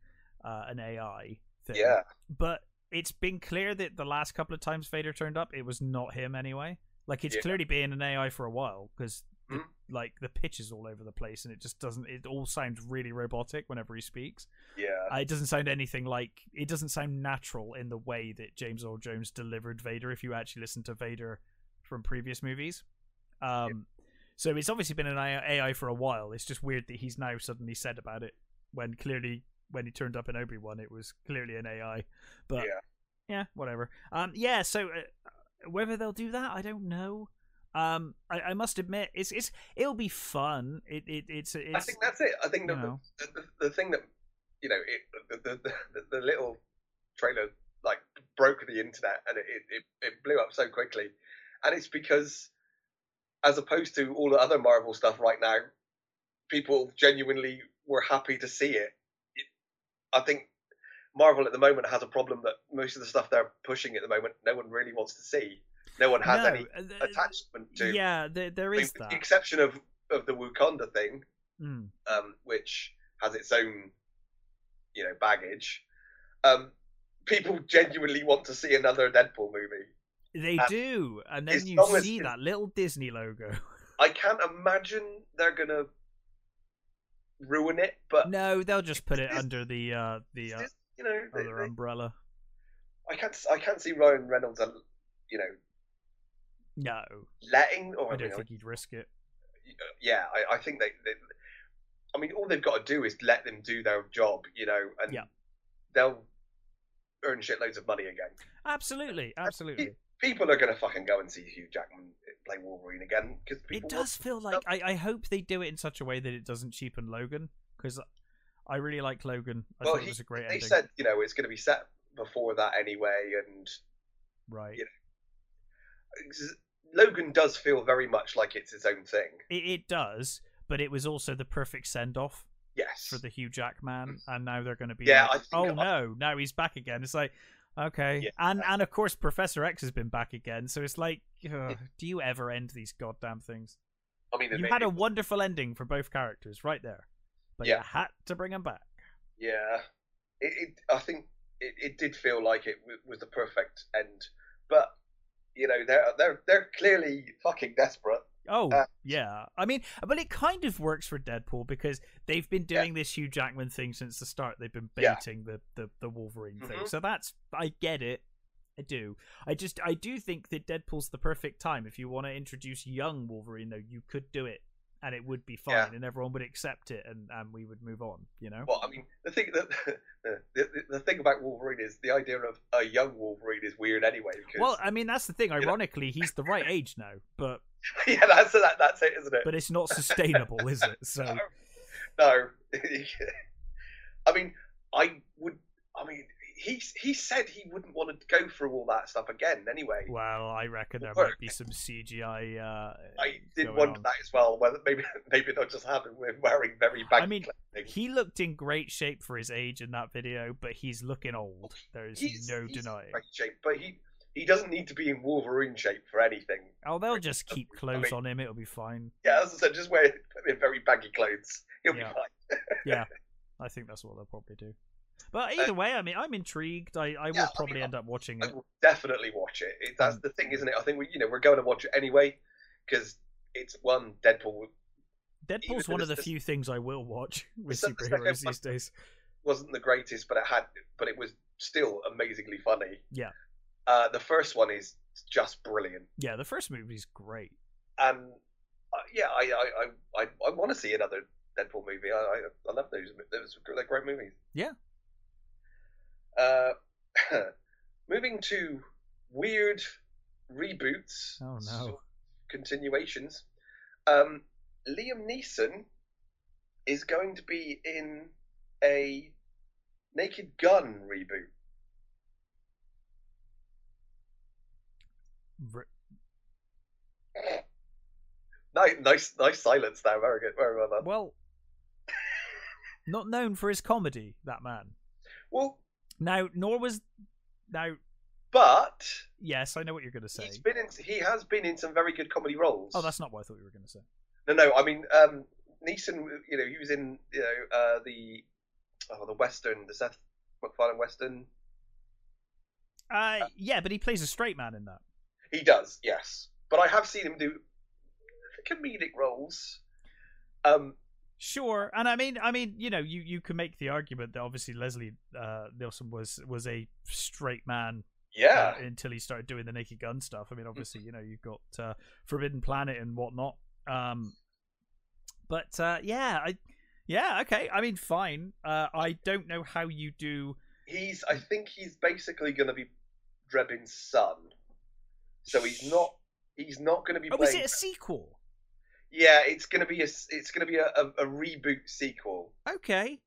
uh, an AI thing. Yeah. but it's been clear that the last couple of times Vader turned up, it was not him anyway. Like it's Yeah. clearly been an AI for a while because the, Mhm. like the pitch is all over the place, and it just doesn't. It all sounds really robotic whenever he speaks. Yeah. Uh, it doesn't sound anything like. It doesn't sound natural in the way that James Earl Jones delivered Vader. If you actually listen to Vader from previous movies, um, so it's obviously been an AI for a while. It's just weird that he's now suddenly said about it when clearly when he turned up in Obi Wan, it was clearly an AI. But yeah. yeah, whatever. Um, yeah. So uh, whether they'll do that, I don't know. Um, I, I must admit, it's it's it'll be fun. It, it it's it's. I think that's it. I think the, the, the, the thing that you know, it, the, the, little trailer like broke the internet and it, it, it blew up so quickly, and it's because as opposed to all the other Marvel stuff right now, people genuinely were happy to see it. it. I think Marvel at the moment has a problem that most of the stuff they're pushing at the moment, no one really wants to see. No one has No, any uh, attachment to. Yeah, there, there I mean, is the exception of of the Wakanda thing, Mm. um, which has its own, you know, baggage. Um, people genuinely want to see another Deadpool movie. They Uh, do, and then you see that little Disney logo. I can't imagine they're gonna ruin it, but No, they'll just put it It's- under the uh, the uh, it's- you know, other they- umbrella. I can't I can't see Ryan Reynolds, uh, you know, No, letting or I I don't mean, think he'd risk it. yeah, I, I think they, they. I mean, all they've got to do is let them do their job, you know, and Yeah. they'll earn shitloads of money again. Absolutely, absolutely. People are going to fucking go and see Hugh Jackman uh, play Wolverine again because It does feel like I, I hope they do it in such a way that it doesn't cheapen Logan because I really like Logan. I Well, thought it was a great they ending. said you know it's going to be set before that anyway, and right. Yeah. Logan does feel very much like it's his own thing. It, it does, but it was also the perfect send off Yes. for the Hugh Jackman, mm. and now they're going to be Yeah, like, oh I- no, now he's back again. It's like, okay, Yeah. and and of course Professor X has been back again, so it's like, ugh, do you ever end these goddamn things? I mean, You had a wonderful ending for both characters right there, but Yeah. you had to bring them back. Yeah, it, it. I think it, it did feel like it w- was the perfect end, but you know they're they're they're clearly fucking desperate. Oh Uh, yeah, I mean, but it kind of works for Deadpool because they've been doing this Hugh Jackman thing since the start. They've been Yeah. baiting the, the the Wolverine thing, Mhm. so that's I get it. I do. I just I do think that Deadpool's the perfect time if you want to introduce young Wolverine. Though you could do it, and it would be fine, Yeah. and everyone would accept it, and and we would move on. You know. Well, I mean, the thing that the, the, the thing about Wolverine is the idea of a young Wolverine is weird anyway. Because, Well, I mean that's the thing. Ironically, he's the right age now, but yeah, that's that, that's it, isn't it? but it's not sustainable, is it? So no, I mean, I would. I mean, he he said he wouldn't want to go through all that stuff again anyway. well, I reckon there might be some CGI. Uh, I did wonder on. that as well. Whether maybe maybe they'll just have him wearing very baggy I mean, clothing. He looked in great shape for his age in that video, but he's looking old. There's He's, no he's in denying. great shape, but he he doesn't need to be in Wolverine shape for anything. Oh, they'll just keep I clothes mean- on him. It'll be fine. Yeah, as I said, just wear him in very baggy clothes. He'll Yeah. be fine. Yeah, I think that's what they'll probably do. But either way, I mean, I'm intrigued. I, I will Uh, Yeah, I probably mean, end up watching I it. will definitely watch it. it that's Um, the thing, isn't it? I think we, you know, we're going to watch it anyway because it's one Deadpool Deadpool's one of the few things I will watch with the superheroes these days. wasn't the greatest, but it had, but it was still amazingly funny. Yeah. Uh, the first one is just brilliant, Yeah, the first movie's great. and uh, yeah, I, I, I, I, I want to see another Deadpool movie. I, I, I love those. Those they're great movies. Yeah. Uh, moving to weird reboots. Oh, no. sort of Continuations. Um, Liam Neeson is going to be in a Naked Gun reboot. Nice, nice, nice silence there. Very good. Very well done. Well, not known for his comedy, that man. Well, Now, nor was now. but Yes, I know what you're going to say. he's been in. He has been in some very good comedy roles. Oh, that's not what I thought you were going to say. no, no. I mean, um, Neeson. You know, he was in. You know, uh, the oh, the Western, the Seth MacFarlane Western. Uh, yeah, but he plays a straight man in that. He does, yes. But I have seen him do comedic roles. Um, Sure, and I mean, I mean, you know, you, you can make the argument that obviously Leslie uh, Nielsen was was a straight man yeah, uh, until he started doing the Naked Gun stuff. I mean, obviously, you know, you've got uh, Forbidden Planet and whatnot. Um, but uh, yeah, I yeah, okay. I mean, fine. Uh, I don't know how you do. he's. I think he's basically going to be Drebin's son. So he's not. He's not going to be. Oh, was playing- it a sequel? Yeah, it's going to be a It's to be a, a, a reboot sequel. Okay.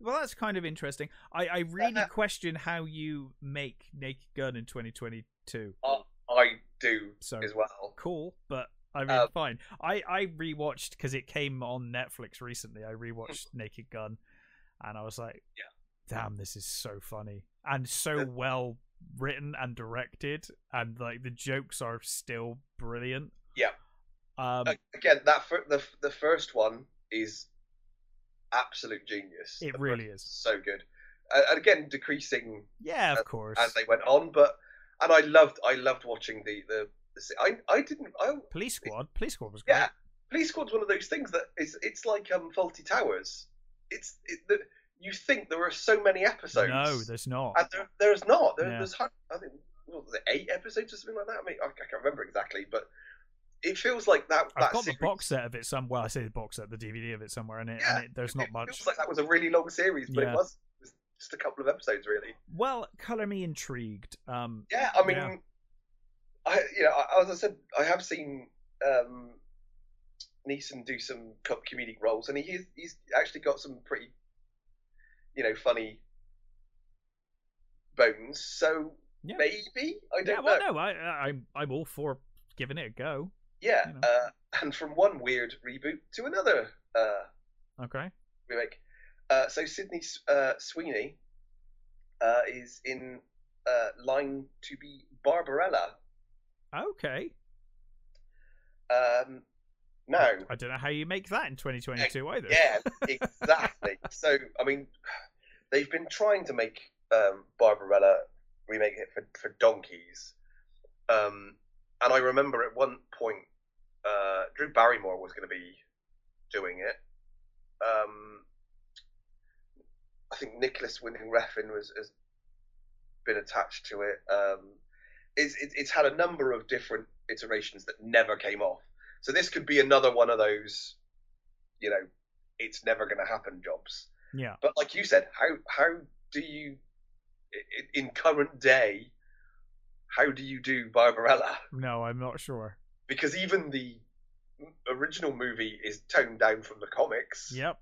Well, that's kind of interesting. I, I really question how you make Naked Gun in 2022. I, I do So as well. cool, but I mean, Um, fine. I I rewatched because it came on Netflix recently. I rewatched Naked Gun, and I was like, Yeah. damn, this is so funny and so well written and directed, and like the jokes are still brilliant. Yeah. Um, Again, that fir- the the first one is absolute genius. It The really is. so good. Uh, and again, decreasing yeah, of uh, course. as they went on, but and I loved I loved watching the the. the I I didn't I Police Squad. Police Squad was great. yeah. Police Squad's one of those things that is it's like um Fawlty Towers. It's it, the, you think there are so many episodes. No, there's not. and there, there's not. There, Yeah. There's I think what was it, eight episodes or something like that. I mean, I, I can't remember exactly, but it feels like that. I've that got series, the box set of it somewhere. Well, I say the box set, the DVD of it somewhere, and it, Yeah, and it, there's not much. it feels like that was a really long series, but Yeah. it was, just a couple of episodes, really. Well, color me intrigued. Um, Yeah, I mean, Yeah. I you know, as I said, I have seen um, Neeson do some comedic roles, and he's he's actually got some pretty, you know, funny bones. So Yeah. maybe I don't well, know. no, I, I, I'm I'm all for giving it a go. Yeah, you know. uh, and from one weird reboot to another uh, Okay. remake. Uh, so Sydney uh, Sweeney uh, is in uh, line to be Barbarella. Okay. Um, now, I don't know how you make that in 2022 either. yeah, exactly. so, I mean, they've been trying to make um, Barbarella remake it for, for donkeys. Um, and I remember at one point, uh, Drew Barrymore was going to be doing it. Um, I think Nicolas Winding Refn was has been attached to it. Um, it's, it's it's had a number of different iterations that never came off. So this could be another one of those, you know, it's never going to happen jobs. Yeah. But like you said, how how do you in current day? How do you do Barbarella? No, I'm not sure. Because even the original movie is toned down from the comics. Yep.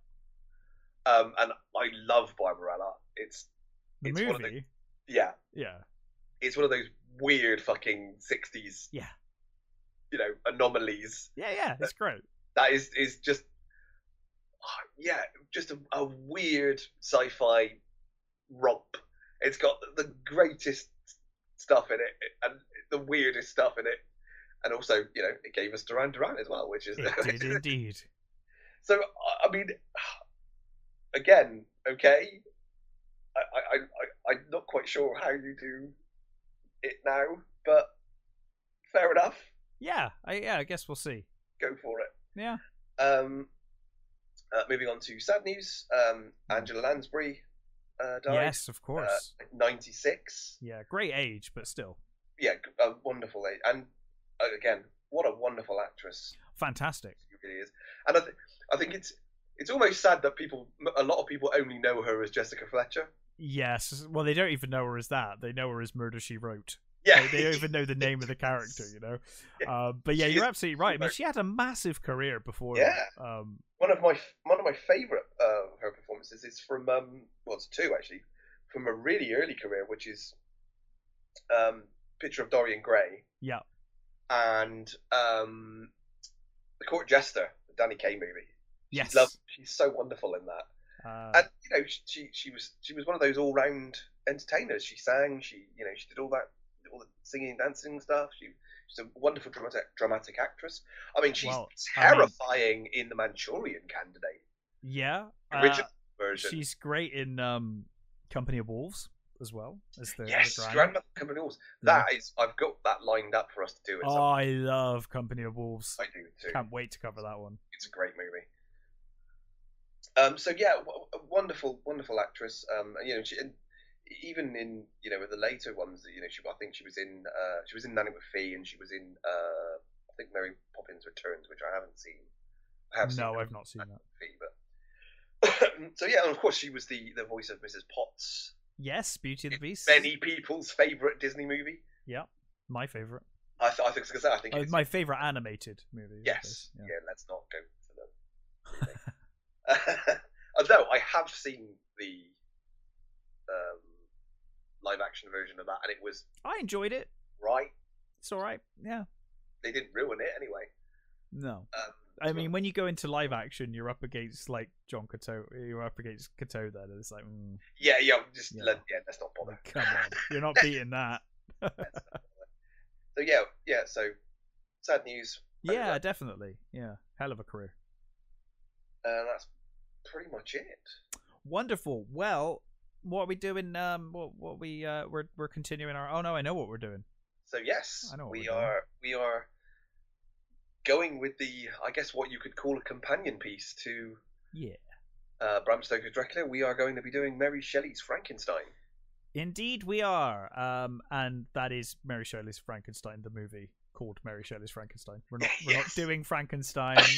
Um, and I love Barbarella. It's The It's one of the- movie. yeah, Yeah. it's one of those weird fucking sixties. Yeah. You know, anomalies. Yeah, yeah. It's great. That is is just ah, yeah, just a, a weird sci-fi romp. It's got the greatest stuff in it and the weirdest stuff in it. And also, you know, it gave us Duran Duran as well, which is It did indeed. So I- mean, again, okay. I, I, I, I'm not quite sure how you do it now, but fair enough. Yeah. I, yeah. I guess we'll see. Go for it. Yeah. Um, uh, moving on to sad news. Um, Angela Lansbury uh, died. Yes, of Uh, course. 96. yeah. Great age, but still Yeah, a wonderful age. And uh, again, what a wonderful actress fantastic. she really is. And I, th- I think it's it's almost sad that people, a lot of people only know her as Jessica Fletcher. Yes. Well, they don't even know her as that. They know her as Murder She Wrote. Yeah, They, they don't even know the name of the character, you know. Uh, but yeah, She you're absolutely right. I mean, she had a massive career before. Yeah. Um, one of my one of my favorite uh, her performances is from um well it's two actually from a really early career which is um picture of Dorian Gray yeah. and um the court jester the Danny Kaye movie Yes. she's she's so wonderful in that Uh, and you know she, she she was she was one of those all round entertainers she sang she you know she did all that all the singing and dancing stuff she She's a wonderful dramatic dramatic actress. I mean, she's Well, I mean- terrifying in the Manchurian Candidate yeah. uh, original version. she's great in um, Company of Wolves. as well as the yes, the. Grandmother Company of Wolves. Yeah. That is, I've got that lined up for us to do. At Oh, I love Company of Wolves. I do too. Can't wait to cover that one. It's a great movie. Um, so yeah, w- wonderful, wonderful actress. Um, and, you know, she, and even in you know the later ones, you know, she I think she was in uh, she was in Nanny McPhee, and she was in uh, I think Mary Poppins Returns, which I haven't seen. I have No, Nanny I've not seen that. McPhee, but so yeah, and of course she was the the voice of Mrs. Potts, Yes, Beauty and the Beast. many people's favorite Disney movie. Yeah, my favorite. I, th- I think I was I think Oh, it's my favorite animated movie. Yes. Yeah. Yeah. let's not go for them. Although I have seen the um, live action version of that, and it was I enjoyed it. right. It's all right. Yeah. They didn't ruin it anyway. No. Um, I mean, when you go into live action, you're up against like John Cocteau. You're up against Cocteau. Then and it's like, mm, yeah, yeah, just Yeah. Let, yeah, let's not bother. come on, you're not beating that. Let's not bother. so yeah, yeah. So sad news. yeah, Over. definitely. Yeah, hell of a career. Uh, that's pretty much it. Wonderful. Well, what are we doing? Um, what what we uh we're we're continuing our. Oh no, I know what we're doing. So yes, I know we are we are going with the I guess what you could call a companion piece to Yeah. uh, Bram Stoker's Dracula. We are going to be doing Mary Shelley's Frankenstein. Indeed, we are. Um, and that is Mary Shelley's Frankenstein, the movie called Mary Shelley's Frankenstein. We're not we're not doing Frankenstein.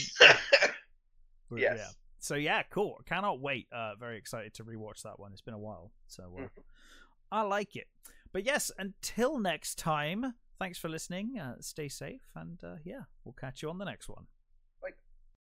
We're- Yes. Yeah. So yeah, cool. Cannot wait. Uh, very excited to rewatch that one. It's been a while, so uh, Mhm. I like it. But yes, until next time. Thanks for listening. Uh, stay safe, and uh, yeah, we'll catch you on the next one.